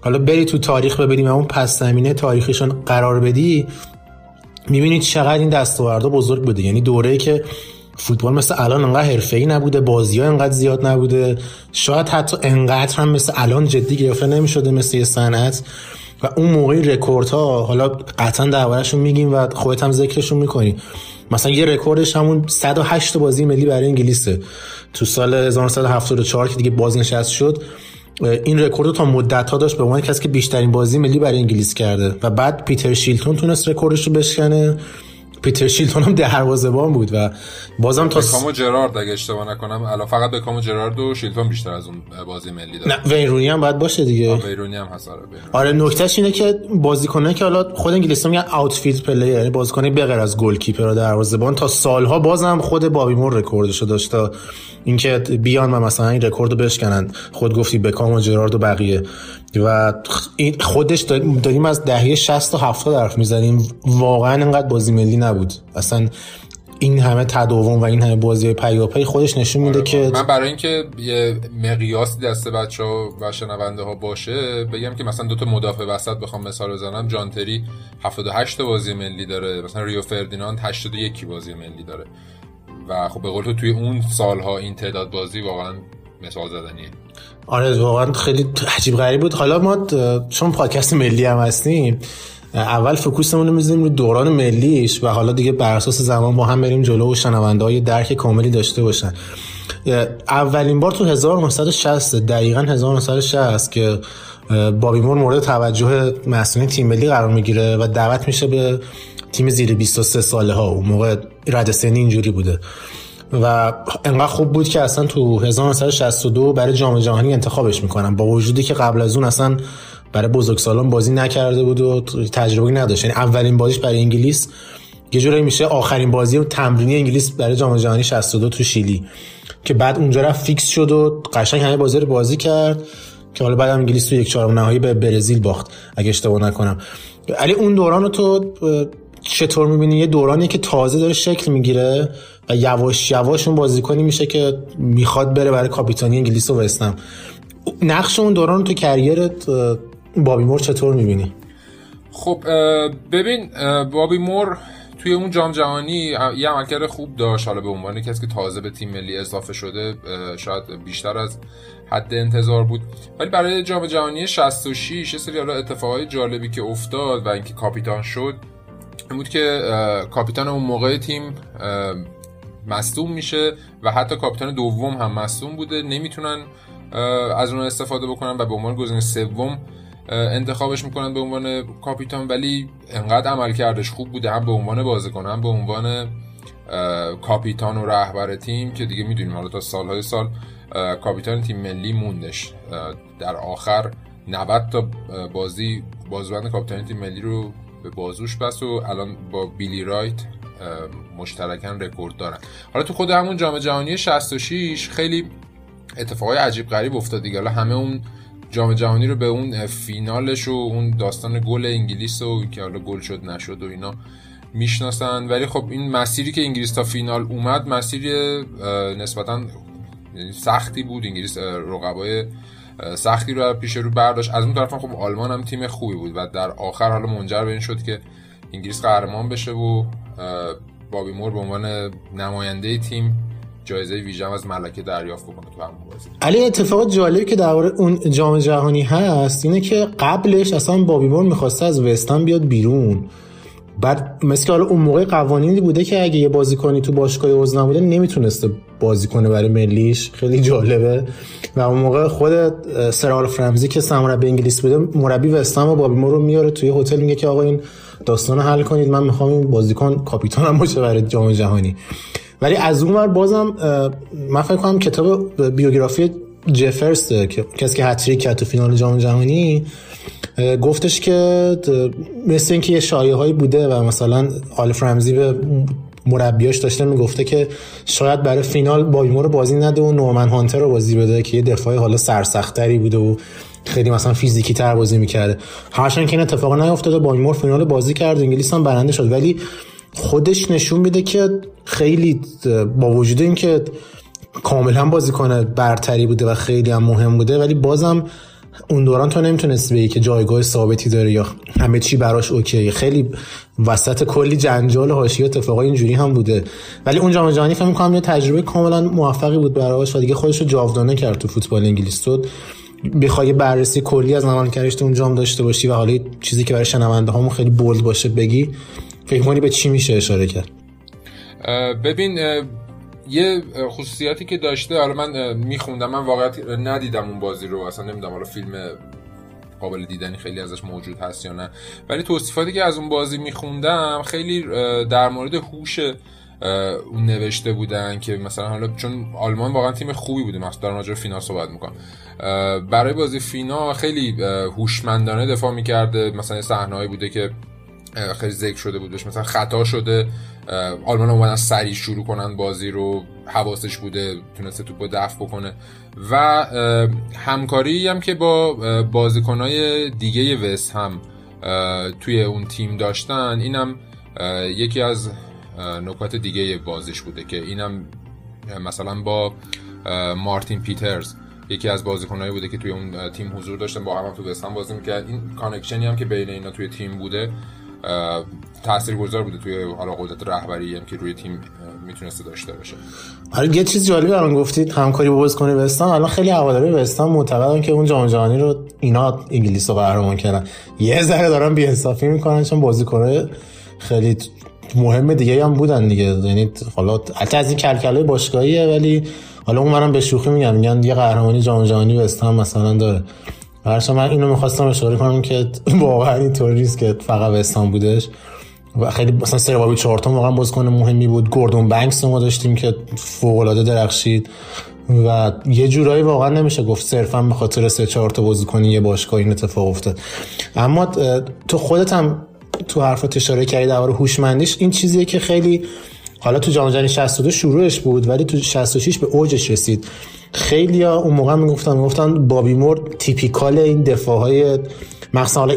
حالا بری تو تاریخ ببینیم اون پس زمینه تاریخیشون قرار بدی می‌بینید چقدر این دستاوردها بزرگ بوده. یعنی دوره‌ای که فوتبال مثل الان انقدر حرفه‌ای نبوده بازی ها انقدر زیاد نبوده. شاید حتی انقدر هم مثل الان جدی گرفته نمی‌شده مثل یه صنعت. و اون موقعی رکورد ها حالا قطعا دربارهشون میگیم و خودت هم ذکرشون می‌کنی. مثلا یه رکوردش همون 108 بازی ملی برای انگلیسه. تو سال 1974 که دیگه بازنشست شد این رکورد تا مدت ها داشت به عنوان کسی که بیشترین بازی ملی برای انگلیس کرده. و بعد پیتر شیلتون تونست رکوردش رو بشکنه. پیتر شیلتون هم دروازه‌بان بود و بازم تا بکام و جرارد اگه اشتباه نکنم الان فقط بکام و جرارد و شیلتون بیشتر از اون بازی ملی داره. نه وین هم باید باشه دیگه. وین رونی هم هست آره وین رونی. آره نکتهش اینه که بازیکنه که حالا خود انگلیسی میگن outfield player یعنی بازیکنه بغیر از goalkeeper و دروازه‌بان تا سالها بازم خود بابی مور رکوردشو داشت تا اینکه بیان و مثلا این رکورد رو بشکنن خود گفتی بکام و جرارد و بقیه. و این خودش داریم از دهه 60 تا 70 حرف می‌زنیم. واقعا انقدر بازی ملی نبود. اصلا این همه تداوم و این همه بازی پیاپی خودش نشون میده که من برای اینکه یه مقیاسی دست بچه ها و شنونده ها باشه بگم که مثلا دوتا مدافع وسط بخوام مثال بزنم. جانتری 78 تا بازی ملی داره. مثلا ریو فردیناند 81 بازی ملی داره. و خب به قول تو توی اون سالها این تعداد بازی واقعا مثال زدنیه. آره واقعا خیلی عجیب غریب بود. حالا ما چون پادکست ملی هم هستیم اول فوکوسمون رو می‌ذاریم رو دوران ملیش و حالا دیگه بر اساس زمان با هم بریم جلو و شنونده های درک کاملی داشته باشن. اولین بار تو 1960 دقیقا 1960 که بابی مور مورد توجه مسئولین تیم ملی قرار می‌گیره و دعوت میشه به تیم زیر 23 ساله ها اون موقع رد سنی اینجوری بوده. و انقدر خوب بود که اصلا تو 1962 برای جام جهانی انتخابش می‌کنن. با وجودی که قبل از اون اصلا برای بزرگسالان بازی نکرده بود و تجربه نداشت. یعنی اولین بازیش برای انگلیس یه جورایی میشه آخرین بازی و تمرینی انگلیس برای جام جهانی 62 تو شیلی. که بعد اونجا رفت فیکس شد و قشنگ همه بازی رو بازی کرد که حالا بعد انگلیس تو یک چهارم نهایی به برزیل باخت اگه اشتباه نکنم. علی اون دوران رو تو چطور می‌بینی؟ یه دورانی که تازه داره شکل می‌گیره. و یواش یواش اون بازیکنی میشه که می‌خواد بره برای کاپیتانی انگلیس و وستم نقش اون دوران تو کریرت بابی مور چطور می‌بینی؟ خب ببین بابی مور توی اون جام جهانی یه عملکرد خوب داشت حالا به عنوان کسی که تازه به تیم ملی اضافه شده شاید بیشتر از حد انتظار بود ولی برای جام جهانی 66 یه سری حالا اتفاقای جالبی که افتاد و اینکه کاپیتان شد این بود که کاپیتان اون موقع تیم مصدوم میشه و حتی کاپیتان دوم هم مصدوم بوده. نمی‌تونن از اون استفاده بکنن و به عنوان گزینه سوم انتخابش می‌کنن به عنوان کاپیتان. ولی انقدر عمل کردش خوب بوده هم به عنوان بازیکن هم به عنوان کاپیتان و رهبر تیم که دیگه می‌دونیم حالا تا سالهای سال کاپیتان تیم ملی موندش. در آخر 90 تا بازی بازوبند کاپیتان تیم ملی رو به بازوش بس و الان با بیلی رایت مشترکن رکورد دارن. حالا تو خود همون جام جهانی 66 خیلی اتفاقای عجیب غریب افتاد دیگه. حالا همه اون جام جهانی رو به اون فینالش و اون داستان گل انگلیس و که حالا گل شد نشد و اینا می‌شناسن. ولی خب این مسیری که انگلیس تا فینال اومد مسیری نسبتا سختی بود. انگلیس رقبای سختی رو پیش رو برداشت. از اون طرف خب آلمان هم تیم خوبی بود و در آخر حالا منجر به این شد که انگلیس قهرمان بشه و بابی مور به عنوان نماینده تیم جایزه ویژه از ملکه دریافت بکنه تو همون بازی. علی اتفاق جالبی که در اون جام جهانی هست اینه که قبلش اصلا بابی مور می‌خواسته از وستن بیاد بیرون. بعد مثل حالا اون موقع قوانینی بوده که اگه یه بازیکنی تو باشگاه عضو نبوده نمی‌تونسته بازی کنه برای ملیش. خیلی جالبه. و اون موقع خود سرال فرمزی که به انگلیس بوده مربی وستم و بابی مور رو میاره توی هتل میگه که آقا این داستان حل کنید. من می‌خوام این بازیکن کاپیتانم باشه برای جام جهانی. ولی از اون ور بازم من فکر کنم کتاب بیوگرافی جفرس که کسی که هتریک کرد تو فینال جام جهانی گفتش که مثل اینکه یه شایعه هایی بوده و مثلا آلف رمزی به مربیاش داشته می‌گفته که شاید برای فینال بایمو رو بازی نده و نورمن هانتر رو بازی بده که یه دفاعی حالا سرسختری بوده و خیلی مثلا فیزیکی تر بازی می‌کرده. هرچند که این اتفاق نیافتاده بایمور فینال بازی کرد انگلیس هم برنده شد. ولی خودش نشون میده که خیلی با وجود اینکه کاملا بازی کنه برتری بوده و خیلی هم مهم بوده ولی بازم اون دوران تو نمی‌تونستی بگی که جایگاه ثابتی داره یا همه چی براش اوکی خیلی وسط کلی جنجال حاشیه اتفاقای اینجوری هم بوده. ولی اون جام جهانی فکر می‌کنم یه تجربه کاملا موفقی بود براش و دیگه خودش رو جاودانه کرد تو فوتبال انگلیس. تو بخوای بررسی کلی از عملکردش اون جام داشته باشی و حالا چیزی که برای شنونده هامون خیلی بولد باشه بگی فکر به چی میشه اشاره کرد؟ ببین یه خصوصیاتی که داشته حالا من میخوندم من واقعا ندیدم اون بازی رو اصلا نمی‌دونم حالا فیلم قابل دیدنی خیلی ازش موجود هست یا نه. ولی توصیفاتی که از اون بازی میخوندم خیلی در مورد هوش نوشته بودن که مثلا حالا چون آلمان واقعا تیم خوبی بوده مثلا در ماجرا فینال صحبت می‌کنم. برای بازی فینا خیلی هوشمندانه دفاع می‌کرده. مثلا صحنه‌ای بوده که خیلی ذکر شده بودش مثلا خطا شده. آلمان اومدن سریع شروع کنن بازی رو. حواسش بوده تونسته توپ دفع بکنه. و همکاری هم که با بازیکنهای دیگه وست هم توی اون تیم داشتن اینم یکی از نکات دیگه بازیش بوده که اینم مثلا با مارتین پیترز یکی از بازیکنایی بوده که توی اون تیم حضور داشتن با هم, تو وستهم بازی می‌کرد این connection ی هم که بین اینا توی تیم بوده تاثیرگذار بوده توی حالا قدرت رهبری هم که روی تیم می‌تونسته داشته باشه. آره یه چیز جالبی الان گفتید همکاری با بازیکن وستام الان خیلی هواداری وستام معتقدن که اون جام جهانی رو اینا انگلیس رو قهرمان کردن. یه ذره دارن بی‌انصافی می‌کنن چون بازیکن خیلی مهم دیگه هم بودن دیگه. یعنی حالا حتی از این کلکلای باشگاهیه ولی حالا اون منم به شوخی میگم. میگن یه قهرمانی جام جهانی وستام مثلا داره. برش من اینو می‌خواستم اشاره کنم که واقعا اینطوری نیست که فقط وستام بودش. و خیلی مثلا سربابی چهارتون واقعا بازیکن مهمی بود. گوردون بنکس ما داشتیم که فوق العاده درخشید. و یه جورایی واقعا نمیشه گفت صرفا به خاطر سه چهار تا بازیکن یه باشگاه این اتفاق افتاد. اما تو خودت هم تو حرفات اشاره کردی درباره هوشمندیش این چیزیه که خیلی حالا تو جام جهانی 62 شروعش بود ولی تو 66 به اوجش رسید. خیلی ها اون موقع می‌گفتن می‌گفتن بابی مور تیپیکال این دفاع های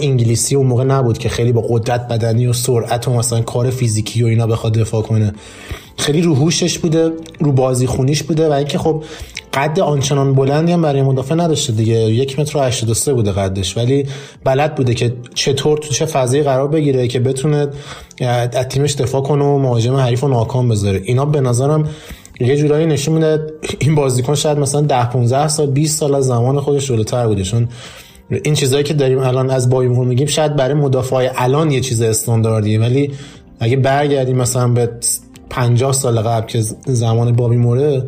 انگلیسی اون موقع نبود که خیلی با قدرت بدنی و سرعت و مثلا کار فیزیکی و اینا بخواد دفاع کنه. خیلی رو هوشش بوده رو بازی خونیش بوده و اینکه خب قد آنچنان بلندی هم برای مدافع نداشته دیگه. یک متر و 83 بوده قدش. ولی بلد بوده که چطور تو چه فضایی قرار بگیره که بتونه از تیمش دفاع کنه و مهاجم حریف رو ناکام بذاره. اینا به نظرم یه جورایی نشون میده این بازیکن شاید مثلا 10 15 سال 20 سال از زمان خودش جلوتر بوده. چون این چیزایی که داریم الان از بایمور میگیم شاید برای مدافع الان یه چیز استانداردیه. ولی اگه برگردیم مثلا به 50 سال قبل که زمان بابی موره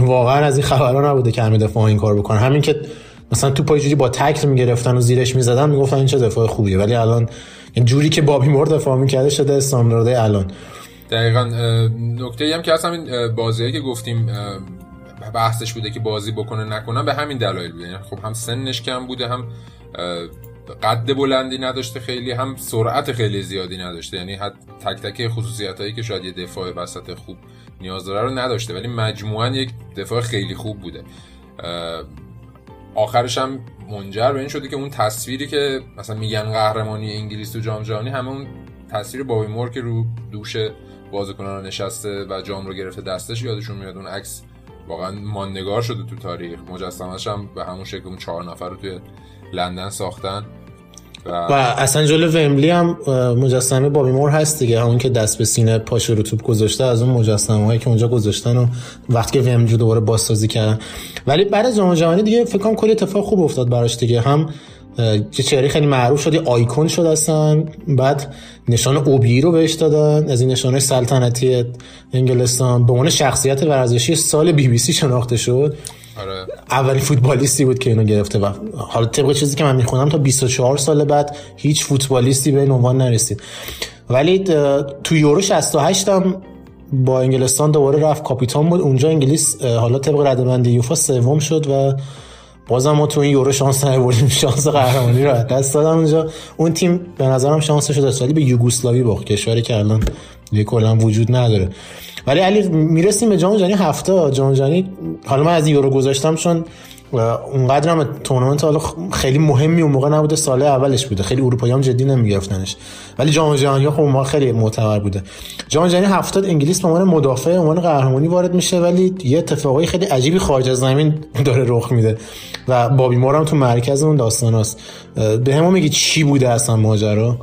واقعا از این خبرها نبوده که همه دفاع این کار بکنن. همین که مثلا تو پای با تکل می‌گرفتن و زیرش می‌زدن می‌گفتن این چه دفاع خوبیه. ولی الان این جوری که بابی مور دفاع می‌کرده شده استاندارده الان. دقیقا نکته هم که از همین بازی که گفتیم بحثش بوده که بازی بکنه نکنه به همین دلایل بوده. یعنی خب هم سنش کم بوده هم قد بلندی نداشته خیلی هم سرعت خیلی زیادی نداشته. یعنی حد تک تک خصوصیت هایی که شاید یه دفاع وسط خوب نیاز داره رو نداشته ولی مجموعا یک دفاع خیلی خوب بوده. آخرش هم منجر به این شده که اون تصویری که مثلا میگن قهرمانی انگلیس تو جام جهانی همه اون تصویر بابی مور که رو دوش بازیکنان نشسته و جام رو گرفته دستش یادشون میاد. اون عکس واقعا ماندگار شده تو تاریخ. مجسمش هم به همون شکل اون چهار نفر رو توی لندن ساختن و, و اصلا جلو ومبلی هم مجسمه بابی مور هست دیگه. همون که دست به سینه پاش رو توپ گذاشته از اون مجسمه هایی که اونجا گذاشتن و وقتی که ومبلی دوباره بازسازی کردن. ولی بعد از جام جهانی دیگه فکر کنم کلی اتفاق خوب افتاد براش دیگه. هم یه چهره خیلی معروف شد آیکون شد اصلا. بعد نشان اوبی رو بهش دادن. از این نشانه سلطنتی انگلستان. به عنوان شخصیت ورزشی سال بی بی سی شناخته شد. آره. اولین فوتبالیستی بود که اینو گرفته و حالا طبق چیزی که من می‌خونم تا 24 سال بعد هیچ فوتبالیستی به این عنوان نرسید. ولی تو یورو 68 هم با انگلستان دوباره رفت. کاپیتان بود. اونجا انگلیس حالا طبق ردبندی یوفا سوم شد و بازم ما تو این یورو شانس نبردیم شانس قهرمانی رو دست دادم اونجا. اون تیم به نظرم شانسش رو داشت به یوگسلاوی باخت کشوری که الان دیگه کلا وجود نداره. ولی علی می‌رسیم به جام جهانی هفته. جام جهانی حالا من از یورو گذاشتم چون اونقدر هم تورنمنت حالا خیلی مهمی اون موقع نبوده. سال اولش بوده. خیلی اروپایی هم جدی نمیگرفتنش. ولی جام جهانی خب اون خیلی معتبر بوده. جام جهانی 70 انگلیس به عنوان مدافع عنوان قهرمانی وارد میشه. ولی یه اتفاقای خیلی عجیبی خارج از زمین داره رخ میده. و بابی مور هم تو مرکز اون داستاناست به همون میگی چی بوده اصلا ماجرا؟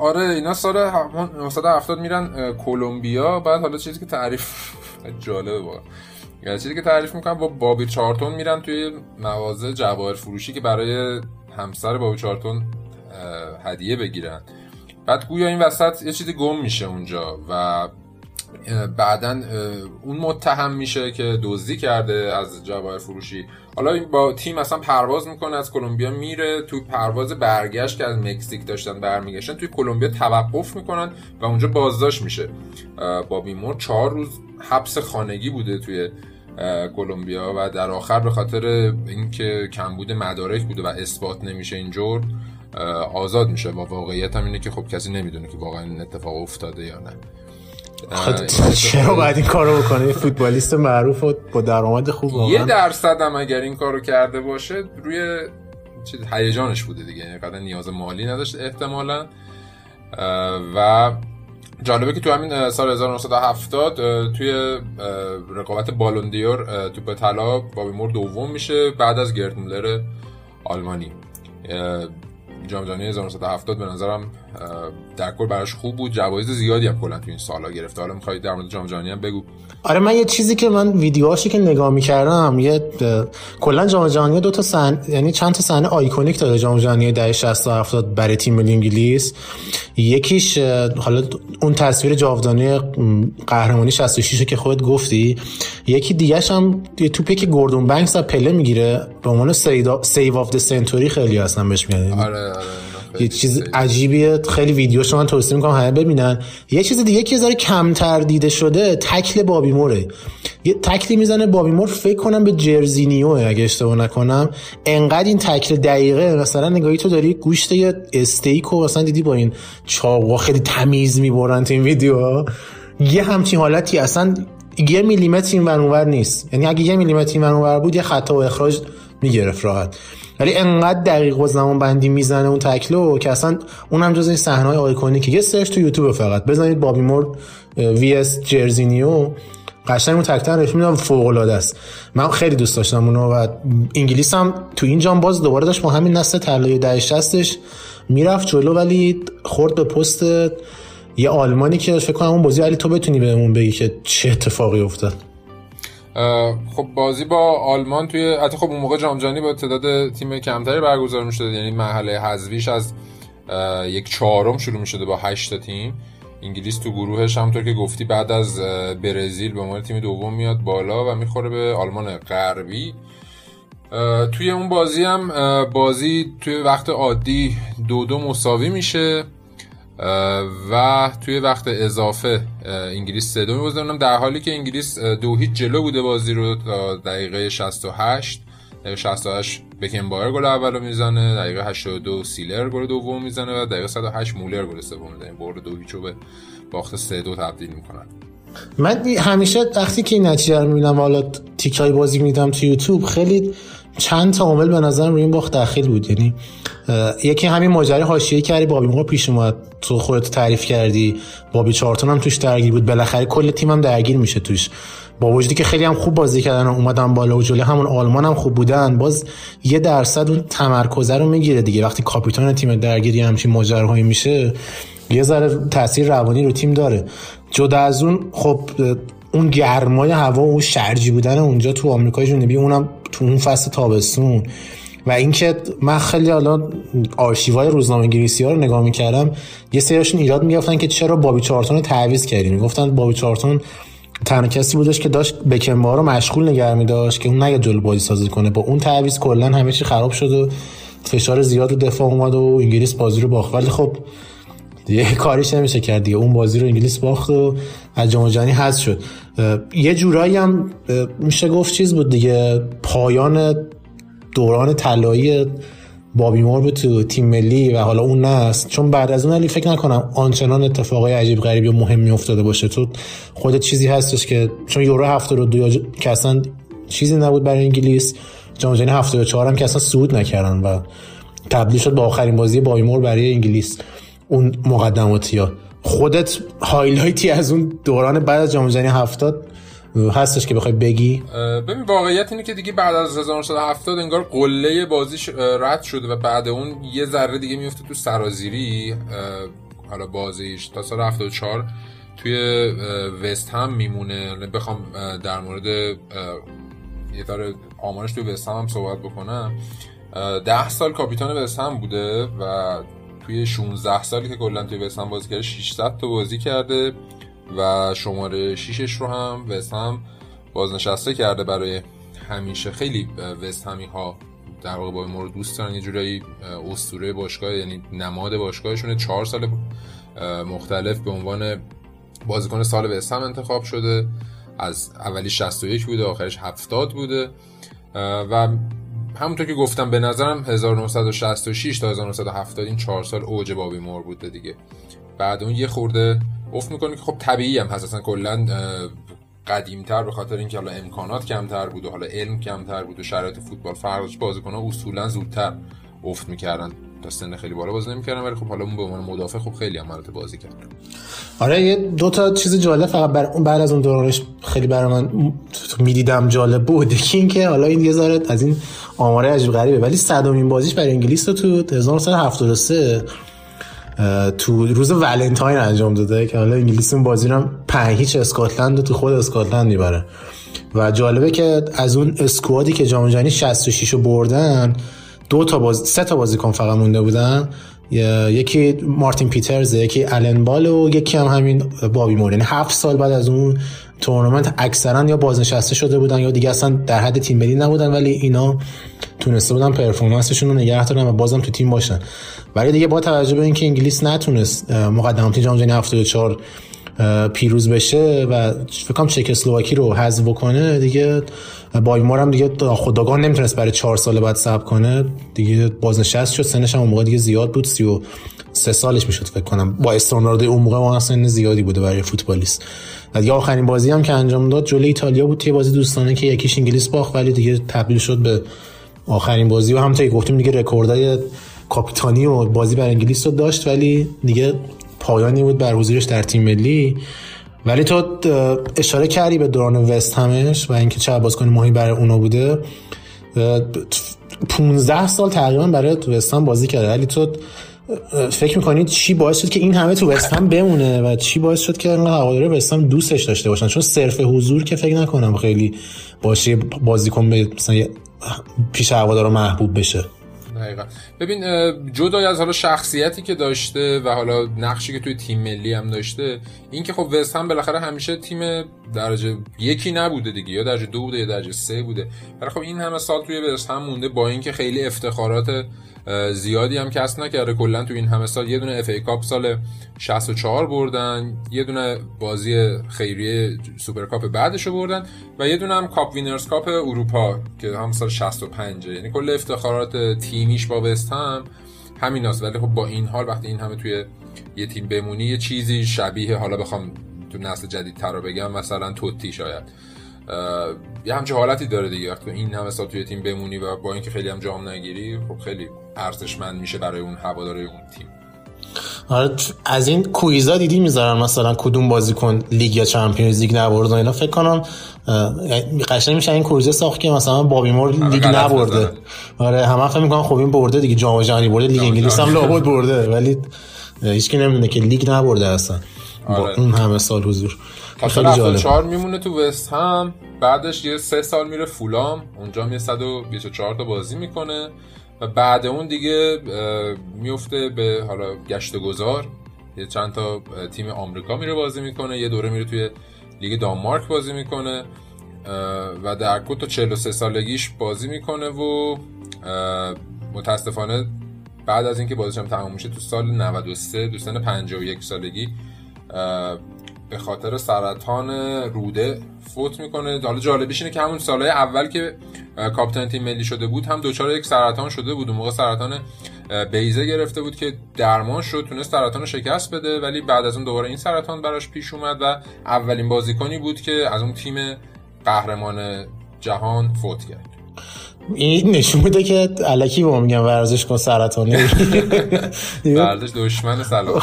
آره اینا سال 1970 میرن کلمبیا بعد حالا چیزی که تعریف جالبه با. یعنی چیزی که تعریف می‌کنم با بابی چارتون میرن توی مغازه جواهر فروشی که برای همسر بابی چارتون هدیه بگیرن. بعد گویا این وسط یه چیزی گم میشه اونجا و بعدا اون متهم میشه که دزدی کرده از جواهر فروشی. حالا این با تیم اصلا پرواز می‌کنه از کلمبیا میره توی پرواز برگشت که از مکزیک داشتن برمیگشتن. توی کلمبیا توقف می‌کنن و اونجا بازداشت میشه. بابی مور چهار روز حبس خانگی بوده توی کلمبیا و در آخر به خاطر اینکه کمبود مدارک بوده و اثبات نمیشه اینجور آزاد میشه. و واقعیت هم اینه که خب کسی نمی‌دونه که واقعا این اتفاق افتاده یا نه. چرا باید این کارو بکنه؟ فوتبالیست معروف و با درآمد خوب واقعا. یه درصد هم اگر این کارو کرده باشه روی چیز هیجانش بوده دیگه. یعنی قدر نیاز مالی نداشت احتمالا. و جالبه که تو همین سال 1970 توی رقابت بالوندیور توپ طلا بابی مور دوم میشه بعد از گرت مولر آلمانی. جام جهانی 1970 به نظرم در کل براش خوب بود. جوایز زیادی هم کلا تو این سالا گرفته. حالا می‌خواید در مورد جام جهانی هم بگو. آره من یه چیزی که من ویدیوهاشی که نگاه می‌کردم یه کلا جام جهانی دو تا سن یعنی چند تا صحنه آیکونیک داره جام جهانی دهه 60 و 70 برای تیم ملی انگلیس. یکیش حالا اون تصویر جاودانه قهرمانی 66 که خودت گفتی یکی دیگهش هم یه توپی که گوردون بنکس از پله می‌گیره به عنوان save of the century خیلی هستن بهش میگن. آره آره. یه چیز عجیبیه. خیلی ویدیوش من توصیه می‌کنم همه ببینن. یه چیز دیگه که ذره کمتر دیده شده تکل بابی موره. یه تکلی می‌زنه بابی مور فکر کنم به جرزینیو اگه اشتباه نکنم. انقدر این تکل دقیقه مثلا انگاری تو داری گوشت یه استیک و مثلا دیدی با این چاقو خیلی تمیز می‌برن تو این ویدیو یه همچین حالتی اصلا یه میلیمتر این ور نیست. یعنی اگه یه میلیمتر این ور بود یه خطا و اخراج می‌گرفت راحت. ولی انقدر دقیق و زمان بندی می‌زنه اون تکلو که اصلا اونم جز این صحنه های iconic ه. یه search تو یوتیوب فقط. بزنید بابی مور vs جرزینیو قشنگ اون تکلو نشون میده فوق العاده است. من خیلی دوست داشتم اونو و انگلیس هم تو این جام باز دوباره داشت با همین نسل طلایی دهه شصتش می‌رفت جلو ولی خورد به پست یه آلمانی که فکر کنم اون بازی علی تو بتونی بهمون بگی که چه اتفاقی افتاد. خب بازی با آلمان توی حتی خب اون موقع جام جهانی با تعداد تیم کمتری برگزار می‌شد یعنی مرحله حذفیش از یک چهارم شروع می‌شده با 8 تا تیم. انگلیس تو گروهش همونطور که گفتی بعد از برزیل به عنوان تیم دوم میاد بالا و می‌خوره به آلمان غربی. توی اون بازی هم بازی توی وقت عادی دو دو مساوی میشه. و توی وقت اضافه انگلیس دو میبازه. در حالی که انگلیس دو هیچ جلو بوده بازی رو تا دقیقه 68 دقیقه 68 بکنبایر گل اولو می‌زنه. دقیقه 82 سیلر گل دوم می‌زنه. و دقیقه 108 مولر گل سوم می‌زنه. برد دو هیچو به باخت 3 دو تبدیل می‌کنن. من همیشه وقتی که این نتیجه رو می‌بینم حالا تیکای بازی میدم تو یوتیوب خیلی چند تا عامل به نظرم روی این باخت داخل بود. یعنی یکی همین ماجرای حاشیه‌ای کردی بابی پیش اومد تو خودت تعریف کردی بابی چارتون هم توش درگیر بود. بالاخره کل تیم هم درگیر میشه توش. با وجودی که خیلی هم خوب بازی کردن و اومدن بالا و جلوی همون آلمان هم خوب بودن باز یه درصد اون تمرکزه رو می‌گیره دیگه. وقتی کاپیتان تیم درگیری همچین ماجراهایی میشه یه ذره تاثیر روانی رو تیم داره. جدا از اون خب اون گرمای هوا و اون شرجی بودن اونجا تو آمریکای جنوبی اونم تو اون فصل تابستون. و اینکه من خیلی حالا آرشیوهای روزنامه انگلیسی ها رو نگاه می‌کردم یه سریاشون ایراد می‌گفتن که چرا بابی چارتون رو تعویض کردیم می‌گفتن بابی چارتون تنها کسی بودش که داشت بکنبار رو مشغول نگه می داشت که اون نگه جلو بازی سازی کنه. با اون تعویض کلا همه چی خراب شد و فشار زیاد رو دفاع اومد و انگلیس بازی رو باخت. ولی خب دیگه کاریش نمیشه کرد دیگه. اون بازی رو انگلیس باخت و از جام جهانی حذف شد. یه جورایی هم میشه گفت چیز بود دیگه. پایان دوران طلایی بابی مور بود تو تیم ملی و حالا اون نست چون بعد از اون علی فکر نکنم آنچنان اتفاقای عجیب غریبی و مهمی افتاده باشه. تو خودت چیزی هستش که چون یورو 72 که اصلا چیزی نبود برای انگلیس. جام جهانی 74 هم که اصلا صعود نکردن و تبدیل شد با آخرین بازی بابی مور برای انگلیس. اون مقدماتی ها. خودت هایلایتی از اون دوران بعد از جام جهانی 70 هستش که بخوای بگی؟ ببین واقعیت اینه که دیگه بعد از 1970 انگار قله بازیش رد شده و بعد اون یه ذره دیگه میفته تو سرازیری حالا بازیش تا سال 74 توی وست هم میمونه. بخوام در مورد یه داره آمارش توی وست هم صحبت بکنم. ده سال کاپیتان وست هم بوده و توی 16 سالی که کلا توی وست هم بازی کرده 600 تا بازی کرده. و شماره 6ش رو هم وست هم بازنشسته کرده برای همیشه خیلی وست همی ها در واقع با ما رو دوست دارن. یه جورایی اسطوره باشگاه یعنی نماد باشگاهشونه. چهار سال مختلف به عنوان بازیکن سال وست هم انتخاب شده. از اولی 61 بوده آخرش 70 بوده. و همونطور که گفتم به نظرم 1966 تا 1970 این چهار سال اوج بابی مور بوده دیگه. بعد اون یه خورده افت می‌کنه که خب طبیعی هم هست. اصلا کلا قدیمتر به خاطر اینکه حالا امکانات کمتر بود و حالا علم کمتر بود و شرایط فوتبال فرق داشت بازیکن‌ها اصولا زودتر افت می‌کردن. تا سن خیلی بالا بازی نمی‌کردن ولی خب حالا اون به عنوان مدافع خب خیلی عملات بازی کرد. آره یه دو تا چیز جالب فقط بر اون بعد از اون دورانش خیلی برای من می‌دیدم جالب بود. که اینکه حالا این یه از این آماره عجیب غریبه ولی صدامین بازیش برای انگلیس تو 1973 تو روز ولنتاین انجام داده که حالا انگلیس اون بازی رو پنج هیچ اسکاتلند تو خود اسکاتلند می‌بره. و جالبه که از اون اسکوادی که جام جهانی 66 رو بردن دو تا باز سه تا بازیکن فقط مونده بودن. یکی مارتین پیترز یکی الن بال و یکی هم همین بابی مور یعنی هفت سال بعد از اون تورنمنت اکثرا یا بازنشسته شده بودن یا دیگه اصلا در حد تیم ملی نبودن ولی اینا تونسته بودن پرفورمنسشون رو نگه دارن و بازم تو تیم باشن. ولی دیگه با توجه به اینکه انگلیس نتونست مقدماتی جام جهانی 74 پیروز بشه و فکر کنم چکسلواکی رو حذف بکنه دیگه بایمار هم دیگه خداگاه نمی‌تونست برای چهار سال بعد صبر کنه. دیگه بازنشست شد سنش هم اون موقع دیگه زیاد بود سی و سه سالش می‌شد فکر کنم. با استاندارد اون موقع واقعا سن زیادی بوده برای فوتبالیست. و دیگه آخرین بازی هم که انجام داد جلوی ایتالیا بود توی بازی دوستانه که یکیش انگلیس باخت ولی دیگه تبدیل شد به آخرین بازی. و همونطور گفتیم دیگه رکوردای کاپیتانی و بازی بر انگلیس رو داشت ولی دیگه پایانی بود بر حضورش در تیم ملی. ولی تو اشاره کردی به دوران وست همش و اینکه چه بازیکن مهمی برای اونا بوده. 15 سال تقریبا برای وست هم بازی کرده. ولی تو فکر می‌کنید چی باعث شد که این همه تو وست هم بمونه و چی باعث شد که انقدر هواداره وست هم دوستش داشته باشن؟ چون صرف حضور که فکر نکنم خیلی باشه بازیکن به مثلا پیش هوادارا محبوب بشه. دقیقا. ببین جدای از حالا شخصیتی که داشته و حالا نقشی که توی تیم ملی هم داشته این که خب وست هم بالاخره همیشه تیم درجه یکی نبوده دیگه یا درجه دو بوده یا درجه سه بوده. ولی خب این همه سال توی وست هم مونده با اینکه خیلی افتخارات زیادی هم کسب نکرده. کلا تو این همه سال یه دونه FA Cup سال 64 بردن یه دونه بازی خیریه سوپرکاپ بعدش رو بردن و یه دونه هم Cup Winners' Cup اروپا که هم سال 65 یعنی کل افتخارات تیمیش با وست هم همین هست ولی خب با این حال وقتی این همه توی یه تیم بمونی یه چیزی شبیه حالا بخوام تو نسل جدید تر رو بگم مثلا توتی شاید. یه همچه حالتی داره دیگه. وقتی این همه سال توی تیم بمونی و با اینکه خیلی هم جام نگیری خب خیلی ارزشمند میشه برای اون هواداره اون تیم. آره از این quiz ا دیدی می‌ذارن مثلا کدوم بازیکن لیگ یا Champions League نبرده اینا؟ فکر کنم قشنگ میشه این quiz ا ساخت که مثلا بابی مور لیگ نبرده. آره همه فکر می‌کنن خب این برده دیگه جام جهانی برده لیگ انگلیس هم لابد برده ولی هیچ نمی‌دونه که لیگ نبرده اصلا. با آره. اون همه سال حضور. خیلی جالب. 74 میمونه تو وست هم بعدش یه سه سال میره فولام اونجا هم یه 124 تا بازی می‌کنه. و بعد اون دیگه میفته به حالا گشت گذار. یه چند تا تیم آمریکا میره بازی می‌کنه یه دوره میره توی لیگ دانمارک بازی می‌کنه و در کل تا 43 سالگیش بازی می‌کنه و متاسفانه بعد از اینکه بازیش هم تموم میشه تو سال 93 دو سن 51 سالگی به خاطر سرطان روده فوت می‌کنه. حالا جالبیش اینه که همون سالهای اول که کاپیتان تیم ملی شده بود هم دچار یک سرطان شده بود. اون موقع سرطان بیزه گرفته بود که درمان شد تونست سرطان رو شکست بده ولی بعد از اون دوباره این سرطان براش پیش اومد و اولین بازیکنی بود که از اون تیم قهرمان جهان فوت کرد. این نشون میده که علکی به ما میگن ورزش کن سرطانی. ورزش دشمن سلام.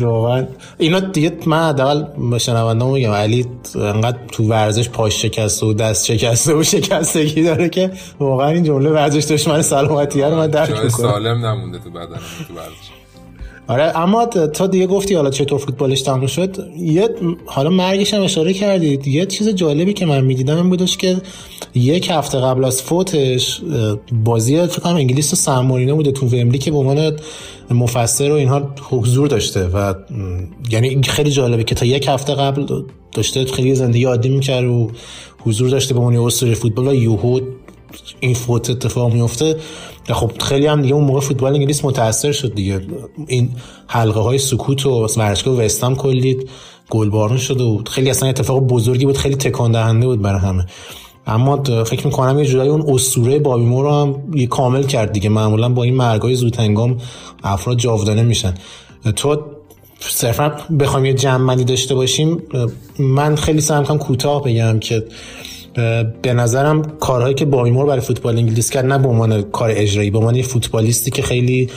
واقعا. اینا دیگه من حداقل شنونده میگم علی انقدر تو ورزش پاش شکسته و دست شکسته و شکستگی داره که واقعا این جمله ورزش دشمن سلامتی رو من درک می‌کنم. سالم نمونده تو بدن تو ورزش. آره اما تا دیگه گفتی حالا چطور فوتبالش تموم شد یه حالا مرگش هم اشاره کردید یه چیز جالبی که من می‌دیدم این بودش که یک هفته قبل از فوتش بازی فکر کنم انگلیس و سمورینه بوده تو وملی که به عنوان مفسر و اینها حضور داشته و یعنی خیلی جالبه که تا یک هفته قبل داشته خیلی زندگی عادی می‌کرد و حضور داشته به عنوان اسطوره فوتبال و یوهو این فوت اتفاق میفته خب خیلی هم دیگه اون موقع فوتبال انگلیس متاثر شد دیگه. این حلقه های سکوت و ورزشگاه وستام کلید گلبارون شد و خیلی اصلا اتفاق بزرگی بود خیلی تکان دهنده بود برای همه. اما فکر می‌کنم یه جورایی اون اسطوره بابیمو رو هم یه کامل کرد دیگه. معمولا با این مرگای زودهنگام افراد جاودانه میشن. تو صرفا بخوام یه جمع داشته باشیم من خیلی سعی کوتاه بگم که به نظرم کارهایی که بامیمور برای فوتبال انگلیس کرد نه به عنوان کار اجرایی به عنوان فوتبالیستی که خیلی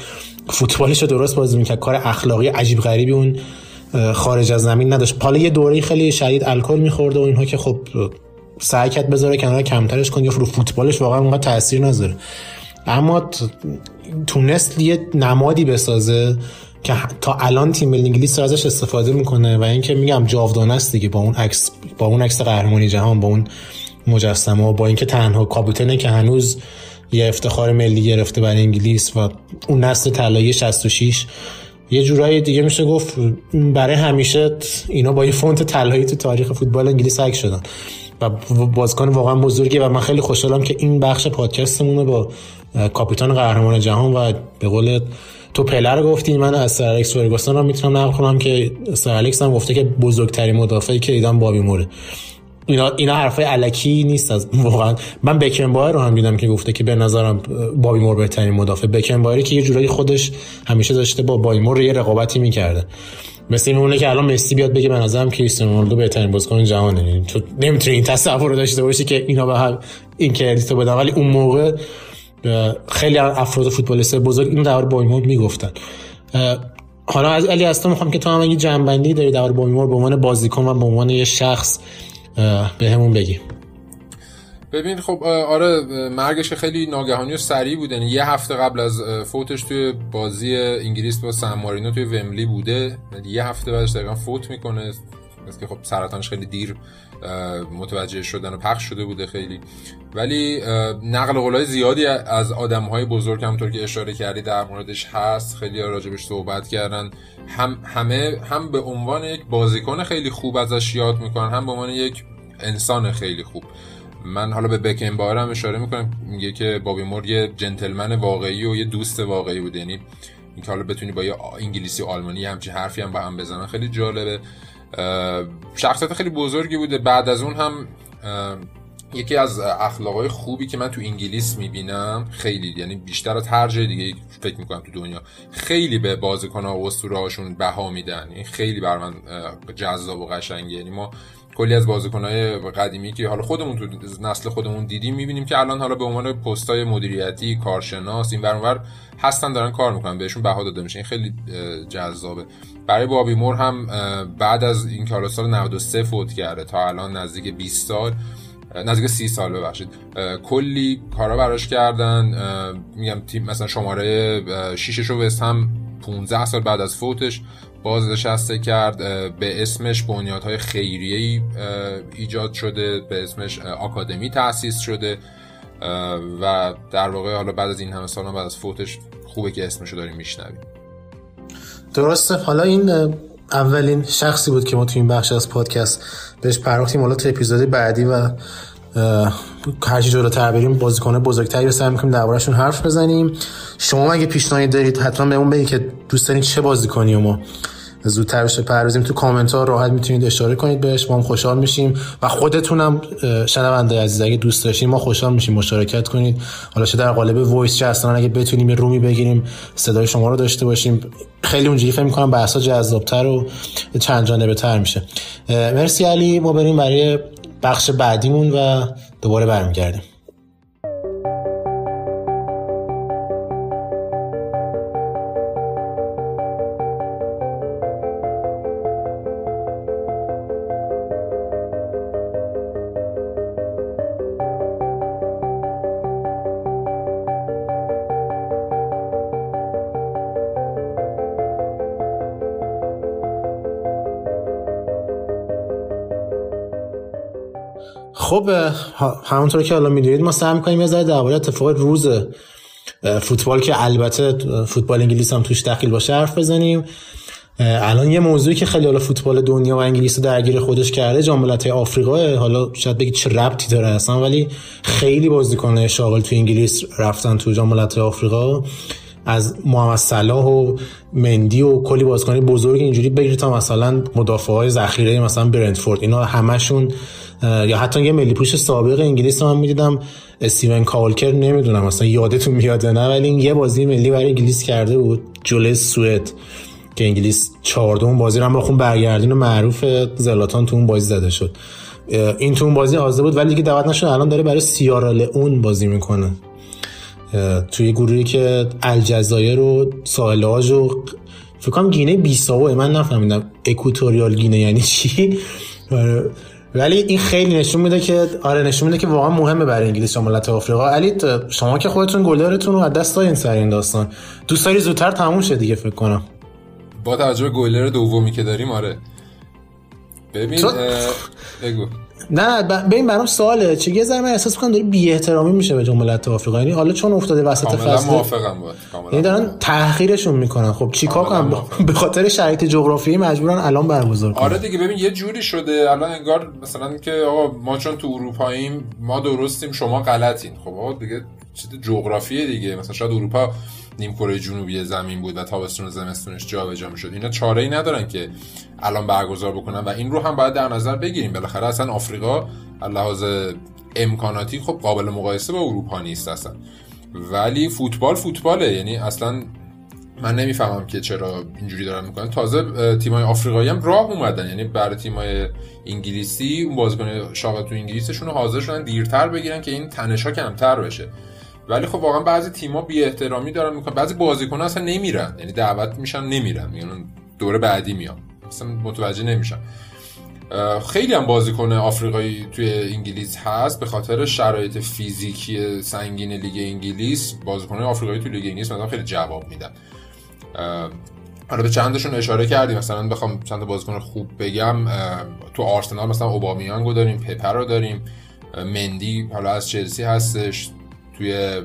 فوتبالش رو درست بازی می‌کرد. کار اخلاقی عجیب غریبی اون خارج از زمین نداشت. حالا یه دوره خیلی شدید الکل میخورده و اینها که خب سعی کرد بذاره کنار کمترش کن یا رو فوتبالش واقعا اونقدر تاثیر نذاره. اما تونست یه نمادی بسازه که تا الان تیم ملی انگلیس ازش استفاده می‌کنه و اینکه میگم جاودانه است دیگه با اون عکس با اون عکس قهرمانی جهان با اون مجسمه با اینکه تنها کاپیتنه که هنوز یه افتخار ملی گرفته برای انگلیس و اون نسل طلایی 66 یه جورایی دیگه میشه گفت برای همیشه اینا با یه فونت طلایی تو تاریخ فوتبال انگلیس عکس شدن. و بازیکن واقعا بزرگی و من خیلی خوشحالم که این بخش پادکستمون با کاپیتان قهرمان جهان و به قول تو پلر گفتی من از سر الکس فرگوسن رو می‌تونم نقل کنم که سر الکس هم گفته که بزرگترین مدافعی که دیدم بابی موره. اینا اینا حرفای علکی نیست از واقعا. من بکن بایر رو هم دیدم که گفته که به نظرم بابی مور بهترین مدافع. بکن بایری که یه جورایی خودش همیشه داشته با بابی مور یه رقابتی می‌کرده. مثل این که الان مسی بیاد بگه به نظرم کریستیانو رونالدو بهترین بازیکن جهانه. یعنی تو نمی‌تونی این تصور رو داشته باشی که اینا به هم این کردیتو بدن. ولی اون موقع خیلی افراد فوتبالیست بزرگ این در بایمور می‌گفتن. حالا از علی تو می‌خوام که تو هم یه جنبندی داری در بایمور به عنوان بازیکن و به عنوان یه شخص. به همون بگی ببین خب آره مرگش خیلی ناگهانی و سریع بوده یعنی یه هفته قبل از فوتش توی بازی انگلیس با سن مارینو توی وملی بوده. یه هفته بعدش دقیقا فوت می‌کنه. مثل که خب سرطانش خیلی دیر متوجه شدن و پخش شده بوده خیلی. ولی نقل قولای زیادی از آدم های بزرگ همطور که اشاره کردی در موردش هست. خیلی راجبش صحبت کردن. هم همه هم به عنوان یک بازیکن خیلی خوب ازش یاد می‌کنن هم به عنوان یک انسان خیلی خوب. من حالا به بکن هم اشاره می‌کنم میگه که بابی مور یه جنتلمن واقعی و یه دوست واقعی بود یعنی اینکه حالا بتونی با یه انگلیسی آلمانی همچین حرفی هم با هم بزنن خیلی جالبه. شخصیت خیلی بزرگی بوده. بعد از اون هم یکی از اخلاقای خوبی که من تو انگلیس می‌بینم خیلی یعنی بیشتر از هر جای دیگه فکر می‌کنم تو دنیا خیلی به بازیکن‌ها و اسطوره‌هاشون بها میدن. این خیلی بر من جذاب و قشنگه. یعنی ما کلی از بازیکنهای قدیمی که حالا خودمون تو نسل خودمون دیدیم می‌بینیم که الان حالا به عنوان پستای مدیریتی کارشناس این ور هستن دارن کار می‌کنن بهشون بها داده میشه. این خیلی جذابه. برای بابی مور هم بعد از این حالا سال 93 فوت کرده تا الان نزدیک 20 سال نزدیک 30 سال ببخشید. کلی کارا براش کردن. میگم تیم مثلا شماره 6 رو وست هم 15 سال بعد از فوتش بازنشسته کرد. به اسمش بنیادهای خیریه ایجاد شده به اسمش آکادمی تأسیس شده. و در واقع حالا بعد از این همه سال بعد از فوتش خوبه که اسمشو داریم میشنویم. درسته. حالا این اولین شخصی بود که ما تو این بخش از پادکست بهش پرداختیم. حالا تو اپیزود بعدی و هرچی جلوتر بریم بازیکن بزرگتری رو سعی می‌کنیم دربارهشون حرف بزنیم. شما اگه پیشنهادی دارید حتما بهمون بگید که دوست دارید چه بازیکنی ما زودتر بهش بپردازیم تو کامنت ها راحت می‌تونید اشاره کنید بهش. ما هم خوشحال میشیم. و خودتونم شنونده عزیز اگه دوست داشتین ما خوشحال میشیم مشارکت کنید. حالا چه در قالب voice چه اصلا اگه بتونیم یه room ی بگیریم صدای شما رو داشته باشیم. خیلی اونجوری فکر می‌کنم بحثا جذابتر و چند جانبه تر میشه مرسی علی. ما بریم برای بخش بعدیمون و دوباره برمیگردیم. خب همونطور که حالا می‌دونید ما سعی می‌کنیم یه ذره درباره اتفاق روز فوتبال که البته فوتبال انگلیس هم توش دخیل باشه حرف بزنیم. الان یه موضوعی که خیلی حالا فوتبال دنیا و انگلیس رو درگیر خودش کرده جام ملت‌های آفریقا حالا شاید بگید چه ربطی داره اصلا ولی خیلی بازیکن شاغل تو انگلیس رفتن تو جام ملت‌های آفریقا. از محمد صلاح و مندی و کلی بازیکن بزرگ اینجوری بگیرید تا مثلا مدافع های ذخیره مثلا برنتفورد اینا همشون یا حتی یه ملی پوش سابق انگلیس من می‌دیدم. استیون کالکر نمی‌دونم مثلا یادتون میاد نه ولی این یه بازی ملی برای انگلیس کرده بود جلوی سوئد که انگلیس چهاردوم بازی رو هم خون برگردین و معروف زلاتان تو اون بازی زده شد. این تو اون بازی حاضر بود ولی دیگه دعوت نشد الان داره برای سیارا اون بازی می‌کنه. توی گروهی که الجزایر و ساحل و فکر کنم گینه بیساوه من نفهمیدم اکوتوریال گینه یعنی چی؟ ولی این خیلی نشون میده که آره نشون میده که واقعا مهمه برای انگلیس و ملت آفریقا. علی شما که خودتون گلرتون رو از دست دادین سر این داستان. دوست داری زودتر تموم شه دیگه فکر کنم. با توجه به گلر دومی که داریم آره. ببین بگو. نه ببین برام سواله. چه یه ذره من احساس کنم داره بی احترامی میشه به جملت آفریقا یعنی حالا چون افتاده وسط فصل موافقم بود یعنی دارن تحقیرشون می‌کنن. خب چیکار کنم؟ به خاطر شرایط جغرافیایی مجبورن الان برگزار کنن. آره دیگه ببین یه جوری شده. الان انگار مثلا که آقا ما چون تو اروپاییم ما درستیم شما غلطین. خب آقا دیگه چیز جغرافیه دیگه. مثلا شاید اروپا نیم کره جنوبی زمین بود و تابستون و زمستونش جابجا می‌شد. اینا چاره ای ندارن که الان برگزار بکنن و این رو هم باید در نظر بگیریم. بالاخره اصلا آفریقا لحاظ امکاناتی خب قابل مقایسه با اروپا نیست اصلا. ولی فوتبال فوتباله. یعنی اصلا من نمی‌فهمم که چرا اینجوری دارن می‌کنن. تازه تیمای آفریقایی هم راه اومدن. یعنی برای تیمای انگلیسی اون بازیکن شاغل تو انگلیسشون حاضر شدن دیرتر بگیرن که این تنشا کمتر بشه. ولی خب واقعا بعضی تیم‌ها بی احترامی دارن می‌کنن. بعضی بازیکن‌ها اصلا نمیرن. یعنی دعوت میشن نمیرن. میگن دوره بعدی میام اصلا متوجه نمیشن. خیلی هم بازیکن آفریقایی توی انگلیس هست. به خاطر شرایط فیزیکی سنگین لیگ انگلیس بازیکن آفریقایی توی لیگ انگلیس مثلا خیلی جواب میدن. حالا به چندشون اشاره کردیم. مثلا بخوام چند بازیکن خوب بگم. تو آرسنال مثلا اوبامیانگو داریم پپه رو داریم مندی حالا از چلسی هستش. توی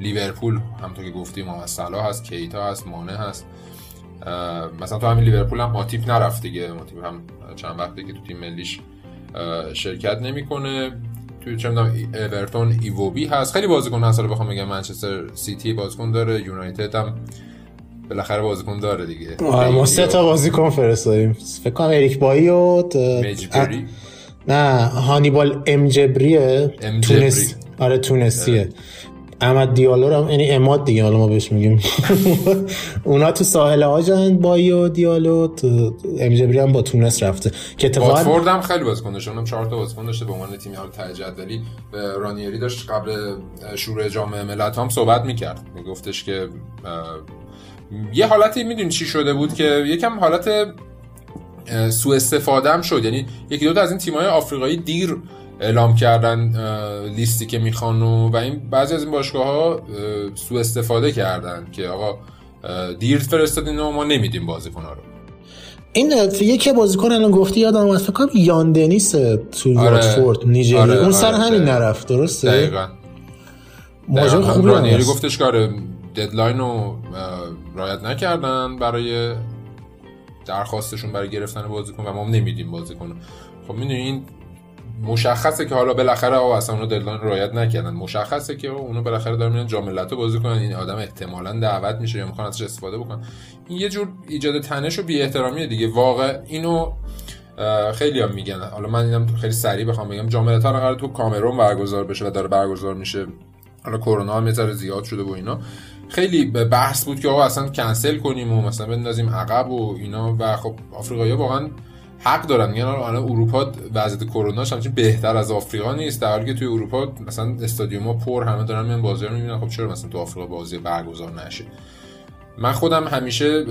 لیورپول همونطور که گفتیم محمد صلاح هست کیتا هست مانه هست. مثلا تو همین لیورپول هم ماتیپ نرفت دیگه. ماتیپ هم چند وقتی که تو تیم ملیش شرکت نمی‌کنه. توی چه می‌دونم اورتون ایووبی هست. خیلی بازیکن هست. بخوام بگم منچستر سیتی بازیکن داره یونایتد هم بالاخره بازیکن داره دیگه. ما سه تا بازیکن فرستادیم. فکر کنم اریک بایی و نه هانیبال امجبریه. تونس آره تونسیه احمد دیالو هم یعنی اماد دیگه حالا ما بهش میگیم. اونا تو ساحل آجن بایی و دیالو تو امجبری هم با تونس رفته. که اتفاقا واتفورد هم خیلی بازیکن داشته اونم 4 تا بازیکن داشته به عنوان تیم حال تجدلی رانیری داشت قبل شروع جام ملت هم صحبت می‌کرد. میگفتش که یه حالتی می‌دونی چی شده بود که یکم حالت سوء استفاده هم شد. یعنی یکی دو تا از این تیم‌های آفریقایی دیر اعلام کردن لیستی که می‌خوان و, و این بعضی از این باشگاه ها سوء استفاده کردن که آقا دیر فرستادین و ما نمیدیم بازیکن رو. این یکی بازیکن الان گفتی یادم اومد فکر کنم یان دنیس تو آره. واتفورد نیجری آره، اون سر آره، همین نرفت درسته؟ دقیقاً. ماجرا خوبی رانیری گفتش آره deadline رو رعایت نکردن برای درخواستشون برای گرفتن بازیکن و ما نمیدیم بازیکن خب می‌دونین این مشخصه که حالا بالاخره آقا اصلا اونو deadline رعایت نکردن. مشخصه که اونو بالاخره دارن میرن جام بازی کنن. این آدم احتمالا دعوت میشه یا می‌خوان ازش استفاده بکنن. این یه جور ایجاد تنش و بی احترامیه دیگه. واقع اینو خیلی هم میگن. حالا من اینم خیلی سریع بخوام بگم. جام ملت قرار تو کامرون برگزار بشه و داره برگزار میشه. حالا کرونا هم یه زیاد شده و اینا. خیلی بحث بود که آقا اصلا کنسل کنیم و مثلا بندازیم عقب و اینا. و خب آفریقایی واقعا حق دارن. میگن الان اروپا وضعیت کروناش همچین بهتر از آفریقا نیست. در حالی که توی اروپا مثلا استادیوم‌ها پر همه دارن میان بازی رو می‌بینن. خب چرا مثلا تو آفریقا بازی برگزار نشه؟ من خودم همیشه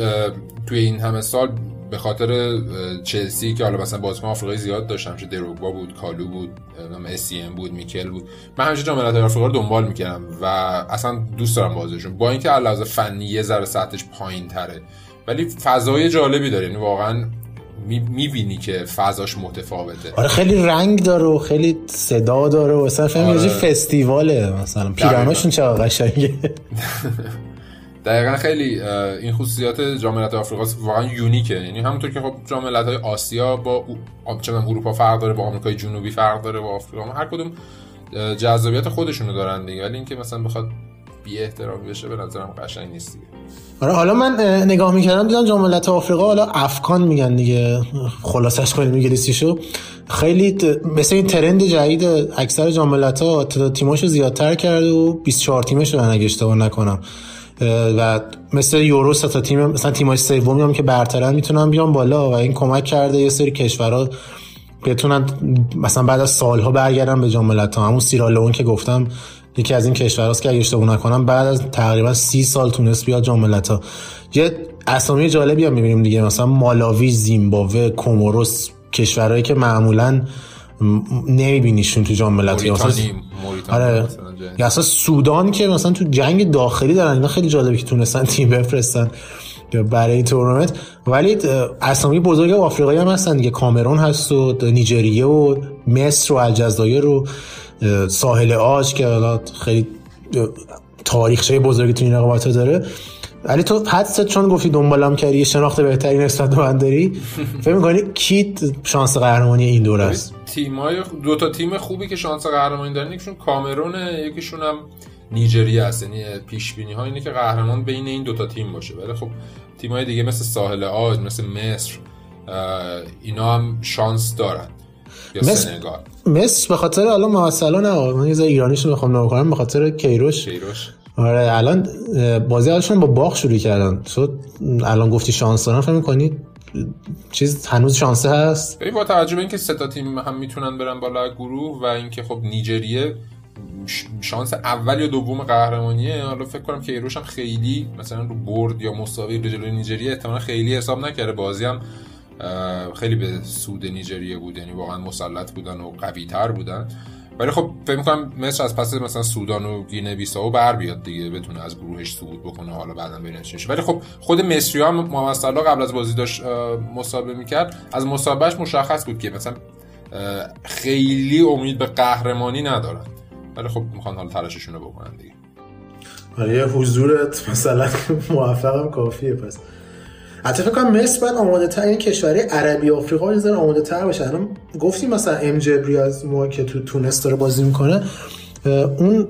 توی این همه سال به خاطر چلسی که حالا مثلا بازیکن آفریقایی زیاد داشتم چه دروگبا بود کالو بود اسی ام بود میکل بود. من همیشه جام ملت‌های آفریقا رو دنبال می‌کردم و اصلا دوست دارم بازیشون. با اینکه علاوه فنی یه ذره سطحش پایین تره ولی فضای جالبی داره. یعنی واقعا می‌بینی که فضاش متفاوته. آره خیلی رنگ داره و خیلی صدا داره و مثلا فهم آره. فستیواله مثلا. پیراناشون چقدر قشنگه. دقیقا خیلی این خصوصیات جام ملت‌های آفریقا واقعا یونیکه. یعنی همونطور که خب جام ملت‌های آسیا با چه اروپا فرق داره با آمریکای جنوبی فرق داره با آفریقا. هر کدوم جذابیت خودشونو دارن دیگه. ولی اینکه مثلا بخواد بی احترامی بشه به نظرم قشنگ نیست دیگه. آره حالا من اه، نگاه می‌کردم دیدم ملت‌های آفریقا حالا افکان میگن دیگه. خلاصش کنیم انگلیسیشو خیلی مثل این ترند جدید اکثر جام ملت‌ها تعداد تیماشو زیادتر کرده و 24 تیمه شدن اگه اشتباه نکنم. و مثل یورو سه تا تیم مثلا تیمای سومی هم که برترن می‌تونن بیان بالا و این کمک کرده یه سری کشورها بتونن مثلا بعد از سالها برگردن به جام ملت‌ها همون سیرالئون که گفتم یکی از این کشورهاست که اگه اشتباه نکنم بعد از تقریبا سی سال تونست بیاد جام ملت‌ها. یه اسامی جالبی هم می‌بینیم دیگه مثلا مالاوی زیمبابوه کوموروس کشورهایی که معمولا نمیبینیشون تو جام ملت‌ها. موریتانی آره. یا اصلا سودان که مثلا تو جنگ داخلی دارن اینا خیلی جالبه که تونستن تیم بفرستن برای این تورنمنت. ولی اسامی بزرگ آفریقایی هم هستن دیگه. کامرون هست و نیجریه و مصر و الجزایر و ساحل آج که حالا خیلی تاریخچه بزرگی تو این رقابت داره. ولی تو حدست چون گفتی دنبالم کردی یه شناخت بهتری نسبت به من داری. فکر می‌کنی کی شانس قهرمانی این دوره است؟ تیمای دو تا تیم خوبی که شانس قهرمانی دارن یکیشون کامرونه یکیشون هم نیجریه است. یعنی پیش بینی ها اینه که قهرمان بین این دو تا تیم باشه. ولی خب تیمای دیگه مثل ساحل آج مثل مصر اینا هم شانس دارن. یا مصر- سنگال. مصر به خاطر الان مثلا نه من یه ذره ایرانیشو می‌خوام نگاه کنم. به خاطر کیروش. کیروش. آره الان بازی اولشون با باخ شروع کردن. تو الان گفتی شانس دارن. فکر می‌کنی چیز هنوز شانسه هست؟ با توجه به اینکه سه تا تیم هم می‌تونن برن بالا گروه و اینکه خب نیجریه شانس اول یا دوم قهرمانیه. حالا فکر کنم که ایروش هم خیلی مثلا رو برد یا مساوی جلوی نیجریه احتمالا خیلی حساب نکرده. بازی هم خیلی به سود نیجریه بود یعنی واقعا مسلط بودن و قوی تر بودن. ولی خب فکر می‌کنم مصر از پس مثلا سودان و گینه بیساو بر بیاد دیگه بتونه از گروهش صعود بکنه حالا بعدا ببینیم چی ولی خب خود مصری هم محمد صلاح قبل از بازی داشت مسابقه می‌کرد. از مسابقهش مشخص بود که مثلا خیلی امید به قهرمانی ندارن. ولی خب می‌خوان حالا تلاششون رو بکنن دیگه. آره حضورت مثلا موفقم کافیه پس. حتی فکر کنم مصر باید آماده تر این کشوری عربی آفریقا یه ذره آماده تر باشه. الان گفتیم مثلا ام جبری از ما که تو تونس داره بازی می‌کنه اون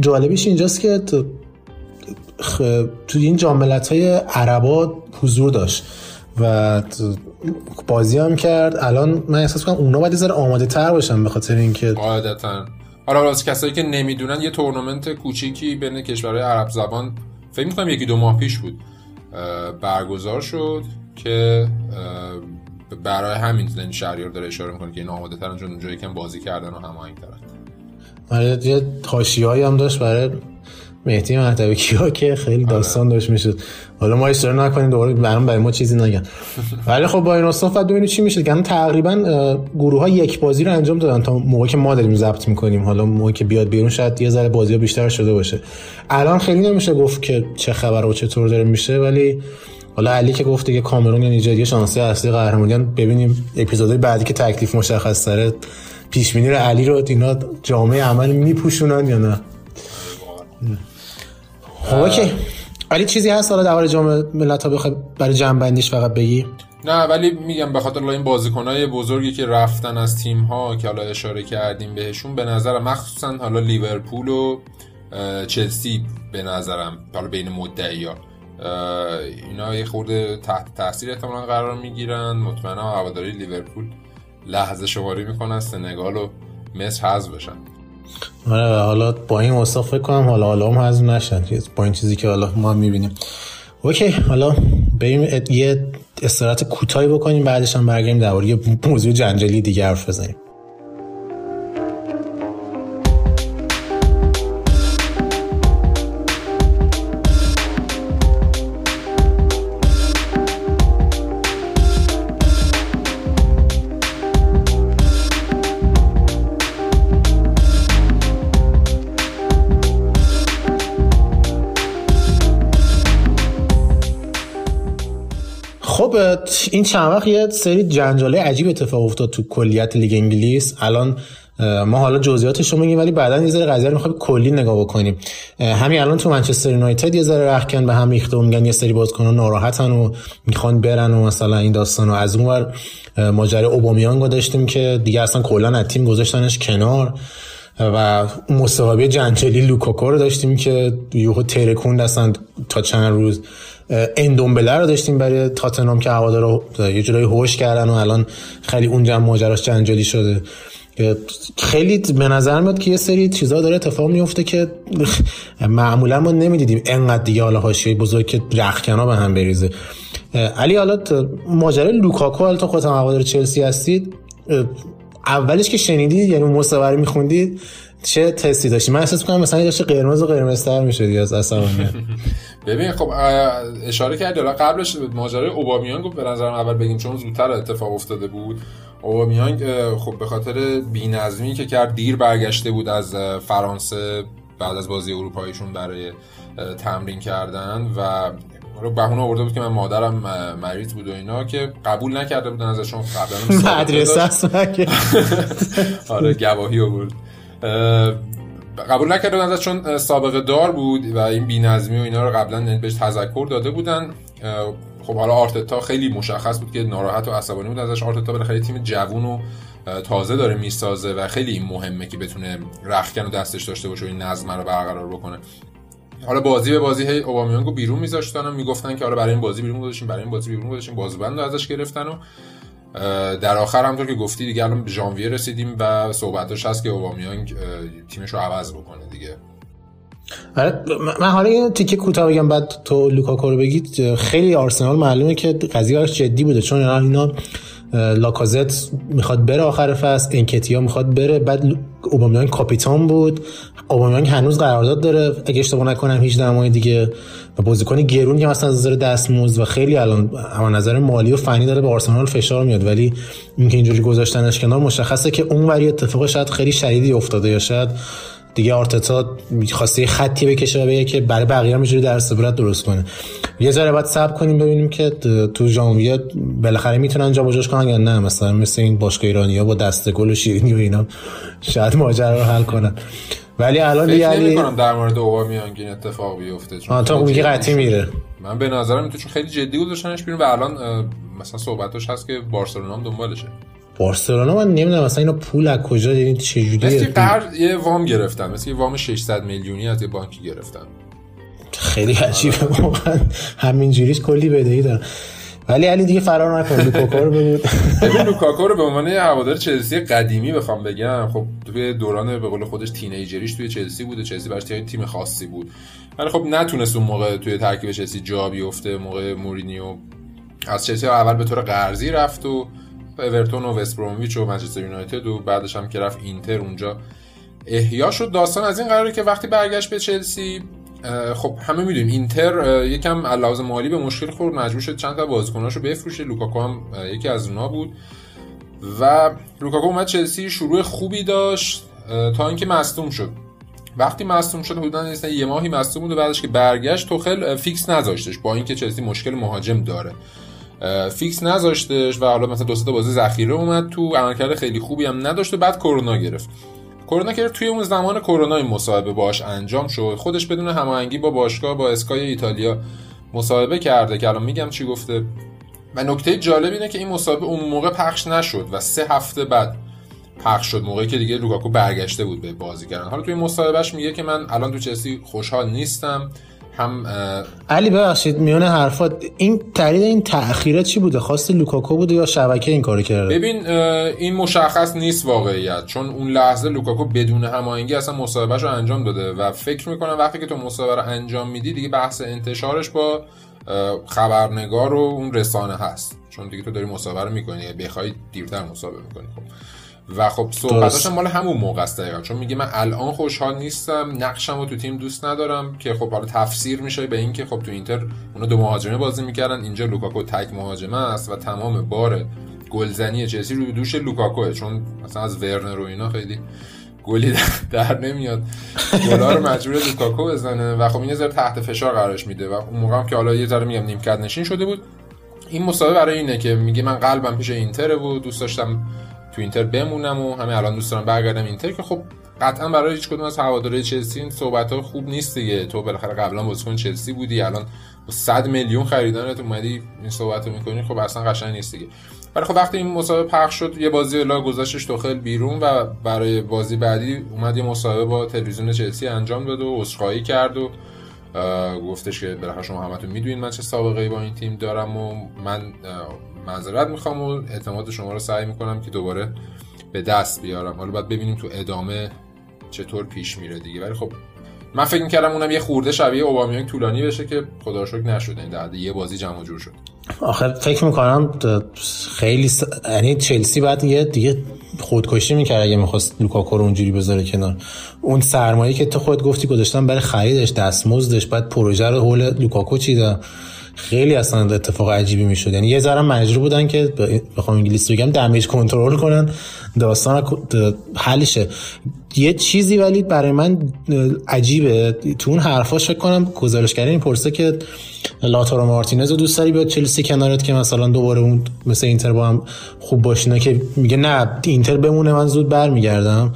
جالبیش اینجاست که تو, تو این جام های عربا حضور داشت و بازی هم کرد. الان من احساس کنم اونا باید ذره آماده تر باشن به خاطر اینکه قاعدتا حالا واسه کسایی که نمی‌دونن یه تورنمنت کوچیکی بین کشورهای عرب زبان فکر می‌کنم یکی دو ماه پیش بود. برگزار شد که برای همین یعنی شهریار داره اشاره می‌کنه که این آماده ترن چون اونجا یکم بازی کردن و هماهنگ ترن آره یه حاشیه‌ای هم داشت برای مهدی مهدوی کیا که خیلی داستان داشت می‌شد. حالا ما اشتباه نکنیم دوباره برام برای ما چیزی نگن. ولی خب با این اصاف بعد ببینیم چی میشه. که تقریبا گروه ها یک بازی رو انجام دادن تا موقعی که ما داریم ضبط می‌کنیم. حالا موقعی که بیاد بیرون شاید یه ذره بازی ها بیشتر شده باشه. الان خیلی نمیشه گفت که چه خبر و چطور داره میشه ولی حالا علی که گفت دیگه کامرون یا نیجریه شانسی اصلی قهرمانیان. ببینیم اپیزودهای بعدی که تکلیف مشخص تره پیش بینی رو علی رو اینا جامعه عمل میپوشونن یا نه؟ اوکی. علی چیزی هست حالا درباره جام ملت‌ها بخوای برای جمع بندیش فقط بگی؟ نه ولی میگم به خاطر این بازیکنهای بزرگی که رفتن از تیم ها که حالا اشاره کردیم بهشون به نظرم مخصوصا حالا لیورپول و چلسی به نظرم حالا بین مدعی ها اینا یه خورده تحت تاثیر احتمالا قرار می‌گیرن. مطمئنم هواداری لیورپول لحظه شماری می‌کنن سنگال و مصر حذف بشن. آره حالا با این اوصاف فکر کنم حالا حالا هم حذف نشن. با این چیزی که حالا ما می‌بینیم. اوکی حالا بریم یه استراحت کوتاهی بکنیم بعدش هم برگردیم درباره موضوع جنجالی دیگه حرف بزنیم. خب این چند وقت یه سری جنجاله عجیب اتفاق افتاد تو کلیت لیگ انگلیس. الان ما حالا جزئیاتش رو میگیم ولی بعدا یه ذره قضیه رو می‌خوایم کلی نگاه بکنیم. همین الان تو منچستر یونایتد یه ذره رخکن به هم ریخته و میگن یه سری بازیکنان ناراحتن و می‌خوان برن و مثلا این داستان و از اونور ماجرا اوبامیانگو داشتیم که دیگه اصلا کلا از تیم گذاشتنش کنار. و مصاحبه جنجالی لوکاکو رو داشتیم که یهو ترکوند اصلا تا چند روز اندومبله رو داشتیم برای تاتنام که هوادارا یه جورایی هوش کردن و الان خیلی اونجا ماجراش جنجالی شده. خیلی به نظر میاد که یه سری چیزا داره اتفاق میفته که معمولا ما نمی‌دیدیم انقدر دیگه حالا حاشیه بزرگ که رخکنا به هم بریزه. علی حالا ماجرای لوکاکو حالا تو خودت هوادار چلسی هستید اولش که شنیدید یعنی مصور میخوندید چه تستی داشتی؟ من احساس می‌کنم مثلا داشته قرمز و قرمزتر می‌شدی از عصبانیت. ببین خب اشاره کردی. قبلش ماجرای اوبامیانگ به نظرم اول بگیم چون زودتر اتفاق افتاده بود. اوبامیانگ خب به خاطر بی‌نظمی که کرد دیر برگشته بود از فرانسه بعد از بازی اروپاییشون برای تمرین کردن و رو بهونه آورده بود که من مادرم مریض بود و اینا که قبول نکرده بودن ازشون قبلا مدرسه است آره گواهی آورد. قبول نکرده بودن ازش چون سابقه دار بود و این بی‌نظمی و اینا رو قبلا بهش تذکر داده بودن. خب حالا آرتتا خیلی مشخص بود که ناراحت و عصبانی بود ازش. آرتتا بالاخره تیم جوون و تازه داره می‌سازه و خیلی مهمه که بتونه رخکن و دستش داشته باشه و این نظم رو برقرار بکنه. حالا بازی به بازی هی اوبامیانگو بیرون میذاشتن و می‌گفتن که حالا برای این بازی بیرون گذاشتیم برای این بازی بیرون گذاشتیم. بازوبند ازش گرفتن و در آخر همونطور که گفتی دیگه الان ژانویه رسیدیم و صحبتش هست که اوبامیانگ تیمش رو عوض بکنه دیگه. آره من حالا اینو تیکه کوتاه بگم بعد تو لوکاکو رو بگید. خیلی آرسنال معلومه که قضیه جدی بوده چون اینا لاکازت می‌خواد بره آخر فصل انکتیا می‌خواد بره بعد اوبامیان کاپیتان بود. اوبامیان هنوز قرارداد داره. اگه اشتباه نکنم 18 ماه دیگه. و بازیکن گرون که مثلا از نظر دستمزد و خیلی الان اما نظر مالی و فنی داره به آرسنال فشار میاد. ولی اینکه اینجوری گذاشتنش کنار مشخصه که اون وری اتفاق شاید خیلی شدیدی افتاده یا شاید دیگه آرتتا خواسته خطی بکشه و بگه که برای بقیه هم در صورت درست کنه. یه ذره باید صبر کنیم ببینیم که تو ژانویه بالاخره می‌تونن جابجاش کنن یا نه. مثلا مثل این باشگاه ایرانیا با دست گل و شیرینی و اینا شاید ماجرا رو حل کنن. ولی الان دیگه علی در مورد اوبامیانگ این اتفاق بیفته چون تا میگه قطعی میره. من به نظرم تو چون خیلی جدی گذاشتنش بیرون و الان مثلا صحبتش هست که بارسلونا هم دنبالشه. بارسلونا من نمی‌دونم مثلا اینو پول از کجا دیدین چه جوری قرض یه وام گرفتن مثل یه وام 600 میلیونی از یه بانکی گرفتن. خیلی عجیبه واقعا همینجوریش کلی بدهی دارن ولی علی دیگه فرار نکن لوکاکو رو بگو ببین لوکاکو رو به عنوان هوادار چلسی قدیمی بخوام بگم. خب توی دوران به قول خودش teenager یش توی چلسی بوده چلسی براش تیم خاصی بود. ولی خب نتونست اون موقع توی ترکیب چلسی جا بیفته موقع مورینیو. از چلسی اول به طور قرضی رفت و اورتون و وست و منچستر یونایتد و بعدش هم که رفت اینتر اونجا. احیا شد. داستان از این قراره که وقتی برگشت به چلسی خب همه می‌دونیم اینتر یکم از لحاظ مالی به مشکل خورد مجبور شد چند تا بازیکناشو بفروشه. لوکاکو هم یکی از اونها بود. و لوکاکو اومد چلسی شروع خوبی داشت تا اینکه مصدوم شد. وقتی مصدوم شد حدودا یه ماهی مصدوم بود و بعدش که برگشت توخل فیکس نذاشتش با اینکه چلسی مشکل مهاجم داره. فیکس نذاشتش و حالا مثلا دو تا بازی ذخیره اومد تو عملکرد خیلی خوبی هم نداشت و بعد کرونا گرفت. کرونا که توی اون زمان کرونا این مصاحبه باش انجام شد خودش بدون هماهنگی با باشگاه با اسکای ایتالیا مصاحبه کرده که الان میگم چی گفته. و نکته جالب اینه که این مصاحبه اون موقع پخش نشد و سه هفته بعد پخش شد موقعی که دیگه لوکاکو برگشته بود به بازی کردن حالا توی مصاحبهش میگه که من الان تو چلسی خوشحال نیستم. هم علی ببخشید میونه حرفات این تحلیل این تأخیره چی بوده؟ خواست لوکاکو بوده یا شبکه این کارو کرده؟ ببین این مشخص نیست واقعیت چون اون لحظه لوکاکو بدون هماهنگی اصلا مصاحبهش رو انجام داده و فکر می‌کنم وقتی که تو مصاحبه رو انجام میدی دیگه بحث انتشارش با خبرنگار و اون رسانه هست. چون دیگه تو داری مصاحبه رو می‌کنی بخوای دیرتر مصاحبه می‌کنی خب. و خب صحبتاش مال همون موقع است دقیقا. چون میگه من الان خوشحال نیستم نقشم رو تو تیم دوست ندارم که خب حالا تفسیر میشه به اینکه خب تو اینتر اونا دو مهاجمه بازی می‌کردن. اینجا لوکاکو تک مهاجمه است و تمام بار گلزنی چلسی رو دوش لوکاکوه. چون مثلا از ورنر و اینا خیلی گلی در نمیاد. گلا رو مجبور لوکاکو بزنه و خب این ذره تحت فشار قرارش میده. و اون موقع هم که حالا یه ذره میگم نیمکت نشین شده بود. این مصاحبه برای اینه که میگه من قلبم پیش اینتره و دوست داشتم تو اینتر بمونم و همه الان دوست دارم برگردم اینتر که خب قطعا برای هیچ کدوم از هوادارای چلسی این صحبت ها خوب نیست دیگه. تو بالاخره قبلا بازیکن چلسی بودی الان با 100 میلیون خریدنت اومدی این صحبت رو می‌کنی خب اصلا قشنگ نیست دیگه. ولی خب وقتی این مسابقه پخش شد یه بازی لا گذاشتش توخل بیرون و برای بازی بعدی اومد یه مسابقه با تلویزیون چلسی انجام داد و عذرخواهی کرد و گفتش که بالاخره شما همتون می‌دونید من چه سابقه ای با این تیم دارم و من معذرت می‌خوام و اعتماد شما رو سعی می‌کنم که دوباره به دست بیارم. حالا باید ببینیم تو ادامه چطور پیش میره دیگه. ولی خب من فکر می‌کردم اونم یه خورده شبیه اوبامیانگ طولانی بشه که خدا رو شکر نشد. این در حد یه بازی جمع جور شد. آخر فکر می‌کنم خیلی. یعنی چلسی بعد یه دیگه خودکشی می‌کرد اگه می‌خواست لوکاکو رو اونجوری بذاره کنار. اون سرمایه که تو خود گفتی گذاشتن برای خریدش دستمزدش بعد پروژه رو حول لوکاکو چیدن خیلی اصلا اتفاق عجیبی می‌شد. یعنی یه ذره مجبور بودن که بخوام انگلیسی بگم damage control کنن. داستان حلشه. یه چیزی ولی برای من عجیبه. تو اون حرفاش فکر کنم گزارشگر این پرسه که لاتارو مارتینز رو دوست داری بیاد چلسی کنارت که مثلا دوباره اون مثل اینتر با هم خوب باشینه که میگه نه اینتر بمونه من زود برمیگردم.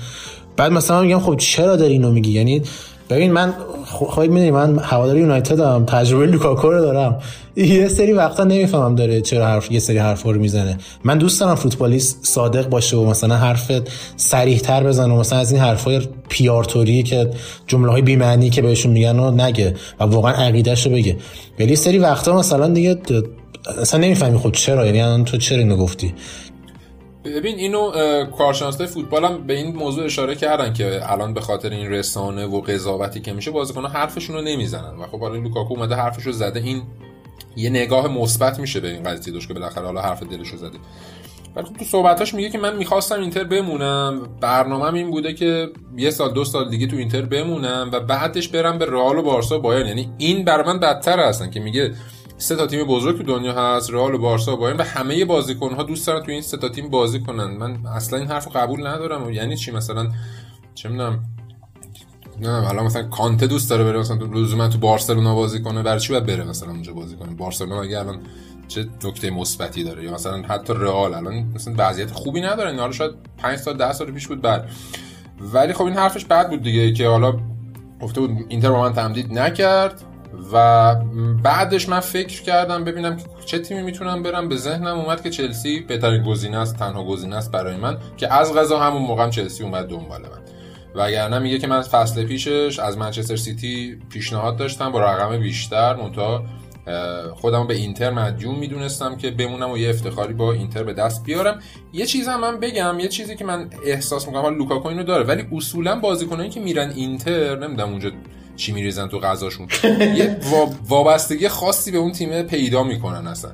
بعد مثلا میگم خب چرا داری اینو میگی؟ یعنی ببین من خواهید می‌دونی من هواداری یونایتد هم تجربه لوکاکو رو دارم. یه سری وقتا نمی‌فهمم داره چرا حرف یه سری حرفا رو می‌زنه. من دوست دارم فوتبالیست صادق باشه و مثلا حرف صریح تر بزنه و مثلا از این حرفای پیارتوری که جمله های بی‌معنی که بهشون میگن رو نگه و واقعا عقیدهش رو بگه. ولی سری وقتا مثلا دیگه اصلا نمی‌فهمی خود چرا یعنی تو چرا اینو گفتی؟ ببین اینو کارشناسای فوتبال هم به این موضوع اشاره کردن که الان به خاطر این رسانه و قضاوتی که میشه بازیکن‌ها حرفشون رو نمی‌زنن. و خب حالا لوکاکو اومده حرفش رو زده. این یه نگاه مثبت میشه به این قضیه داشت که بالاخره حالا حرف دلش رو زده. ولی خب تو صحبتاش میگه که من می‌خواستم اینتر بمونم. برنامهم این بوده که یه سال دو سال دیگه تو اینتر بمونم و بعدش برم به رئال و بارسا بایرن. یعنی این بر من بدتر هستن که میگه سه تا تیم بزرگ تو دنیا هست رئال و بارسا و بایرن و همه بازیکن ها دوست دارن تو این سه تا تیم بازی کنن. من اصلا این حرفو قبول ندارم. یعنی چی مثلا؟ چه می‌دونم؟ نه حالا مثلا کانته دوست داره بره مثلا لزوما تو بارسلونا بازی کنه برای چی باید بره مثلا اونجا بازی کنه؟ بارسلونا اگه الان چه نکته مثبتی داره؟ یا مثلا حتی رئال الان مثلا وضعیت خوبی نداره. اینا شاید 5 تا 10 سال پیش بود بعد. ولی خب این حرفش بد بود دیگه که حالا گفته بود اینتر با من تمدید نکرد. و بعدش من فکر کردم ببینم چه تیمی می‌تونم برم. به ذهنم اومد که چلسی بهترین گزینه است تنها گزینه است برای من که از غذا همون موقع چلسی اومد دنبال من. وگرنه میگه که من فصل پیشش از منچستر سیتی پیشنهاد داشتم با رقم بیشتر. منتها خودم به اینتر مدیون می‌دونستم که بمونم و یه افتخاری با اینتر به دست بیارم. یه چیز هم من بگم یه چیزی که من احساس می‌کنم حالا لوکاکو اینو داره ولی اصولا بازیکنایی که میرن اینتر نمی‌دونم اونجا چی میریزن تو غذاشون. یه وابستگی خاصی به اون تیم پیدا می‌کنن اصلا.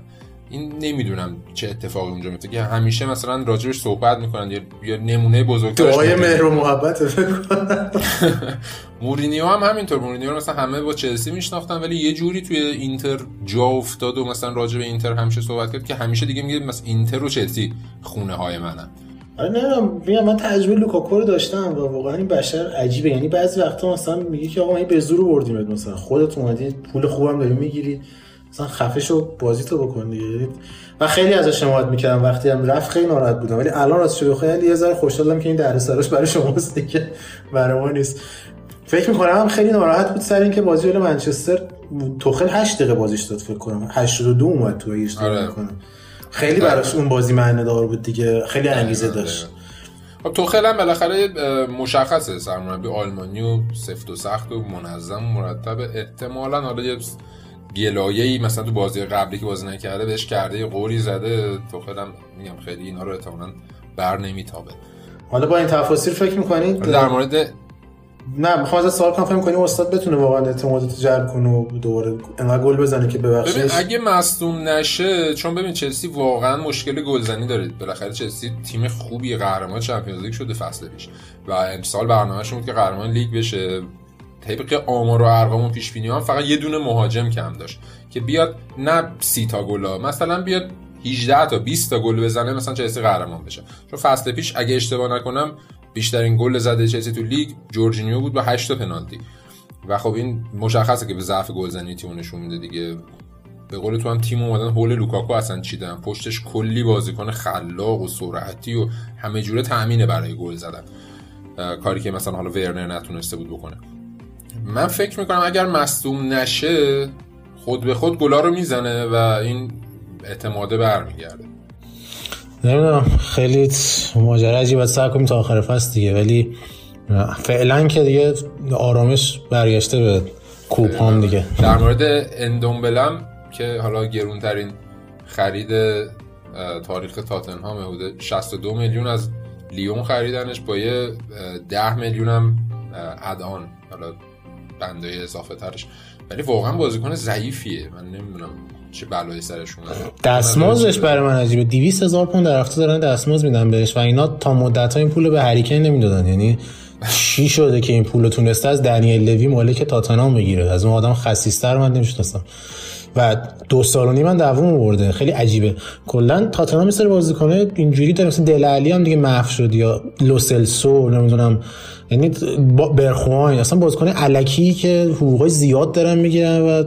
این نمی‌دونم چه اتفاقی اونجا میفته که همیشه مثلا راجبش صحبت می‌کنن. یا نمونه بزرگ دعای مهر و محبت مورینیو هم همینطور. مورینیو مثلا همه با چلسی میشناختن ولی یه جوری توی اینتر جا افتاد و مثلا راجب اینتر همیشه صحبت کرد که همیشه دیگه میگه مثلا اینتر و چلسی خونه های منن. آره نه من تجربه لوکاکو رو داشتم و واقعا این بشر عجیبه. یعنی بعضی وقتا مثلا میگه که آقا من به زور بردیمت مثلا خودت اومدی پول خوبم داری می‌گیری. مثلا خفه شو بازی تو بکن دیگه. و خیلی ازش حمایت می‌کردم. وقتی هم رفت خیلی ناراحت بودم. ولی الان راست شده خیلی یه ذره خوشحالم که این دردسراش برای شماست دیگه. برای ما نیست. فکر می‌کنم هم خیلی ناراحت بود سر اینکه بازی جلوی منچستر توخل 8 دقیقه بازیش داد فکر کنم. 82 اومد تو اشتباه آره. کنم. خیلی براش اون بازی معنی دار بود دیگه. خیلی انگیزه داشت. خب توخل هم بالاخره مشخصه. سرمربی آلمانی و سفت و سخت و منظم و مرتب. احتمالا حالا یه گلایه‌ای مثلا تو بازی قبلی که بازی نکرده بهش کرده یه قوری زده. توخل هم میگم خیلی اینا رو احتمالاً بر نمیتابه. حالا با این تفاصیل فکر می‌کنید در مورد نه می‌خوام از سوال کنم فهم کنیم استاد بتونه واقعا اعتمادت جلب کنه و دوباره انقدر گل بزنه که ببخشید ببین اگه مصدوم نشه چون ببین چلسی واقعا مشکل گلزنی داره. بالاخره چلسی تیم خوبی قهرمان چمپیونز لیگ شده فصل پیش. و امسال برنامه‌شون بود که قهرمان لیگ بشه. طبق آمار و ارقام و پیش بینی فقط یه دونه مهاجم کم داشت که بیاد نه سی تا گلا مثلا بیاد 18 تا 20 تا گل بزنه مثلا چلسی قهرمان بشه. چون فصل پیش اگه اشتباه نکنم بیشترین گل زده چلسی تو لیگ جورجینیو بود با 8 تا پنالتی. و خب این مشخصه که یه ضعف گلزنی تیم نشون میده دیگه. به قول تو هم تیم اومدن حول لوکاکو اصلا چیدن. پشتش کلی بازیکن خلاق و سرعتی و همه جوره تامینه برای گل زدن. کاری که مثلا حالا ورنر نتونسته بود بکنه. من فکر می‌کنم اگر مصدوم نشه خود به خود گلا رو می‌زنه و این اعتماده برمیگرده. نمی‌دونم خیلی ماجرا عجیبه سر کنیم تا آخر فصل دیگه ولی فعلا که دیگه آرامش برگشته به کوپ هم دیگه. در مورد اندومبلم که حالا گرونترین خرید تاریخ تاتنهام بوده 62 میلیون از لیون خریدنش با یه 10 میلیون هم ادان حالا بنده اضافه ترش. ولی واقعا بازیکن ضعیفیه. من نمی‌دونم چه بلایی سرش اومده دستمازش برای من عجیبه. 200 هزار پوند در هفته دارن دستماز میدن بهش و اینا تا مدت ها این پول به هریکن نمی‌دادن. یعنی چی شده که این پول تونسته از دنیل لوی مالک تاتنهام بگیره؟ از اون آدم خسیستر من نمی‌شناسم. و دو سال و نیم من دووم برده. خیلی عجیبه. کلا تاتنهام مثل بازیکنه اینجوری داره مثل دل علی هم دیگه محو شد یا لوسلسو نمی‌دونم. یعنی برخوان. اصلا بازیکن الکی که حقوقای زیاد دارن می‌گیرن و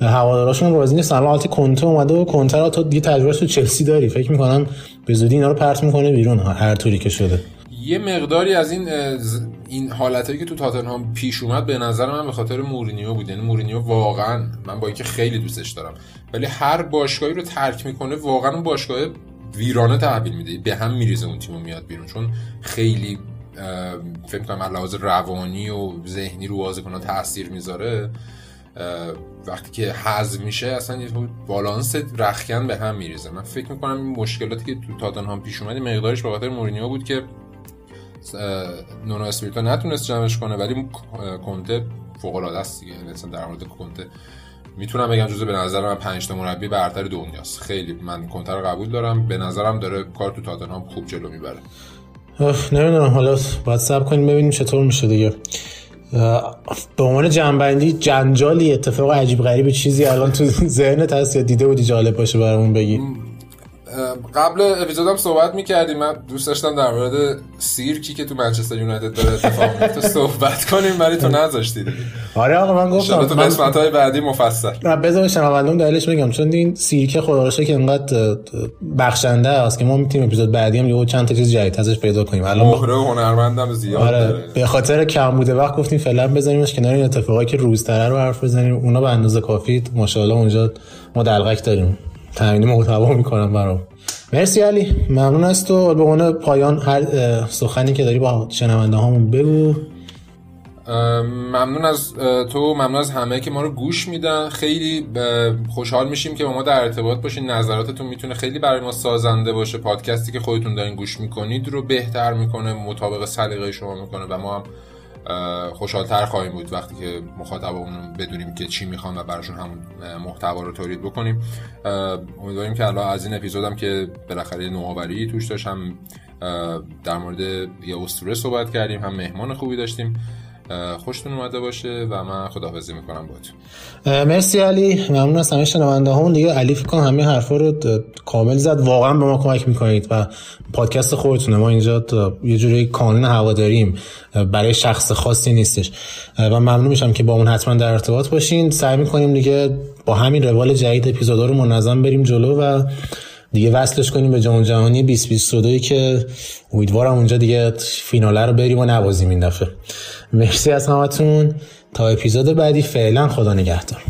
هواداراشون راضی نیستن الان حالت کنته اومده و کنته رو تا دیگه تجربه تو چلسی داری. فکر می‌کنم به زودی اینا رو پرت می‌کنه بیرون هر طوری که شده. یه مقداری از این این حالتایی که تو تاتنهام پیش اومد به نظر من به خاطر مورینیو بود. یعنی مورینیو واقعا من با اینکه خیلی دوستش دارم ولی هر باشگاهی رو ترک می‌کنه واقعا اون باشگاه ویرانه تحویل میده. به هم میریزه اون تیمو میاد بیرون. چون خیلی فکر کنم لحاظ روانی و ذهنی رو بازیکن‌ها تاثیر می‌ذاره وقتی که حذف میشه اصلا یه بالانس رخکن به هم میریزه. من فکر می‌کنم این مشکلاتی که تو تاتنهام پیش اومد مقدارش به خاطر مورینیو بود که نونو اسپریتو نتونست جمعش کنه ولی کنته فوق العاده است دیگه. مثلا در مورد کنته می‌تونم بگم جزو به نظر من 5 تا مربی برتر دنیاست. خیلی من کنته رو قبول دارم. به نظرم داره کار تو تاتنهام خوب جلو می‌بره. نمی‌دونم. حالا باید سب کنیم ببینیم چطور میشه دیگه. به عنوان جنبندی جنجالی اتفاق عجیب غریب چیزی الان تو ذهنت هست یا دیده بودی جالب باشه برامون بگی؟ قبل اپیزودم صحبت می‌کردیم. من دوست داشتم در مورد سیرکی که تو منچستر یونایتد داره اتفاق میفته صحبت کنیم ولی تو نذاشتی. آره آقا من گفتم. تو قسمت های بعدی مفصل. نه بذار شنوندم دلیلش بگم. چون این سیرک خدا که انقدر بخشنده است که ما می‌تونیم اپیزود بعدی هم یه چند تا چیز جدید ازش پیدا کنیم. الان مهره هنرمندم زیاد آره به خاطر کم بوده وقت گفتیم فعلا بزنیمش کنار این اتفاقایی که روزتره رو حرف بزنیم. اونا به اندازه کافی ماشاءالله اونجا ما دلغک داریم. تامین محتوا می‌کنم برام. مرسی علی. ممنون از تو. به عنوان پایان هر سخنی که داری با شنونده هامون بگو. ممنون از تو. ممنون از همه که ما رو گوش میدن. خیلی خوشحال میشیم که با ما در ارتباط باشین. نظراتتون می‌تونه خیلی برای ما سازنده باشه. پادکستی که خودتون دارین گوش می‌کنید رو بهتر می‌کنه مطابق سلیقه شما می‌کنه و ما هم خوشحالتر خواهیم بود وقتی که مخاطبمون بدونیم که چی می‌خوان و براشون همون محتوا رو تولید بکنیم. امیدواریم که الان از این اپیزودم که بالاخره نوآوری توش داشت هم در مورد یه اسطوره صحبت کردیم هم مهمان خوبی داشتیم. خوشتون اومده باشه و من خداحافظی می‌کنم باهاتون. مرسی علی. ممنون از همه شنونده همون دیگه علی فکر کنم همه حرفا رو کامل زد. واقعا به ما کمک می‌کنید و پادکست خودتونه. ما اینجا یه جوری کانون هوا داریم. برای شخص خاصی نیستش. و ممنون میشم که با اون حتما در ارتباط باشین. سعی می‌کنیم دیگه با همین روال جدید اپیزودا رو منظم بریم جلو و دیگه وصلش کنیم به جام جهانی 2022 که امیدوارم اونجا دیگه فیناله رو بریم و نوازیم این دفعه. مرسی از همتون. تا اپیزود بعدی فعلا خدا نگهدار.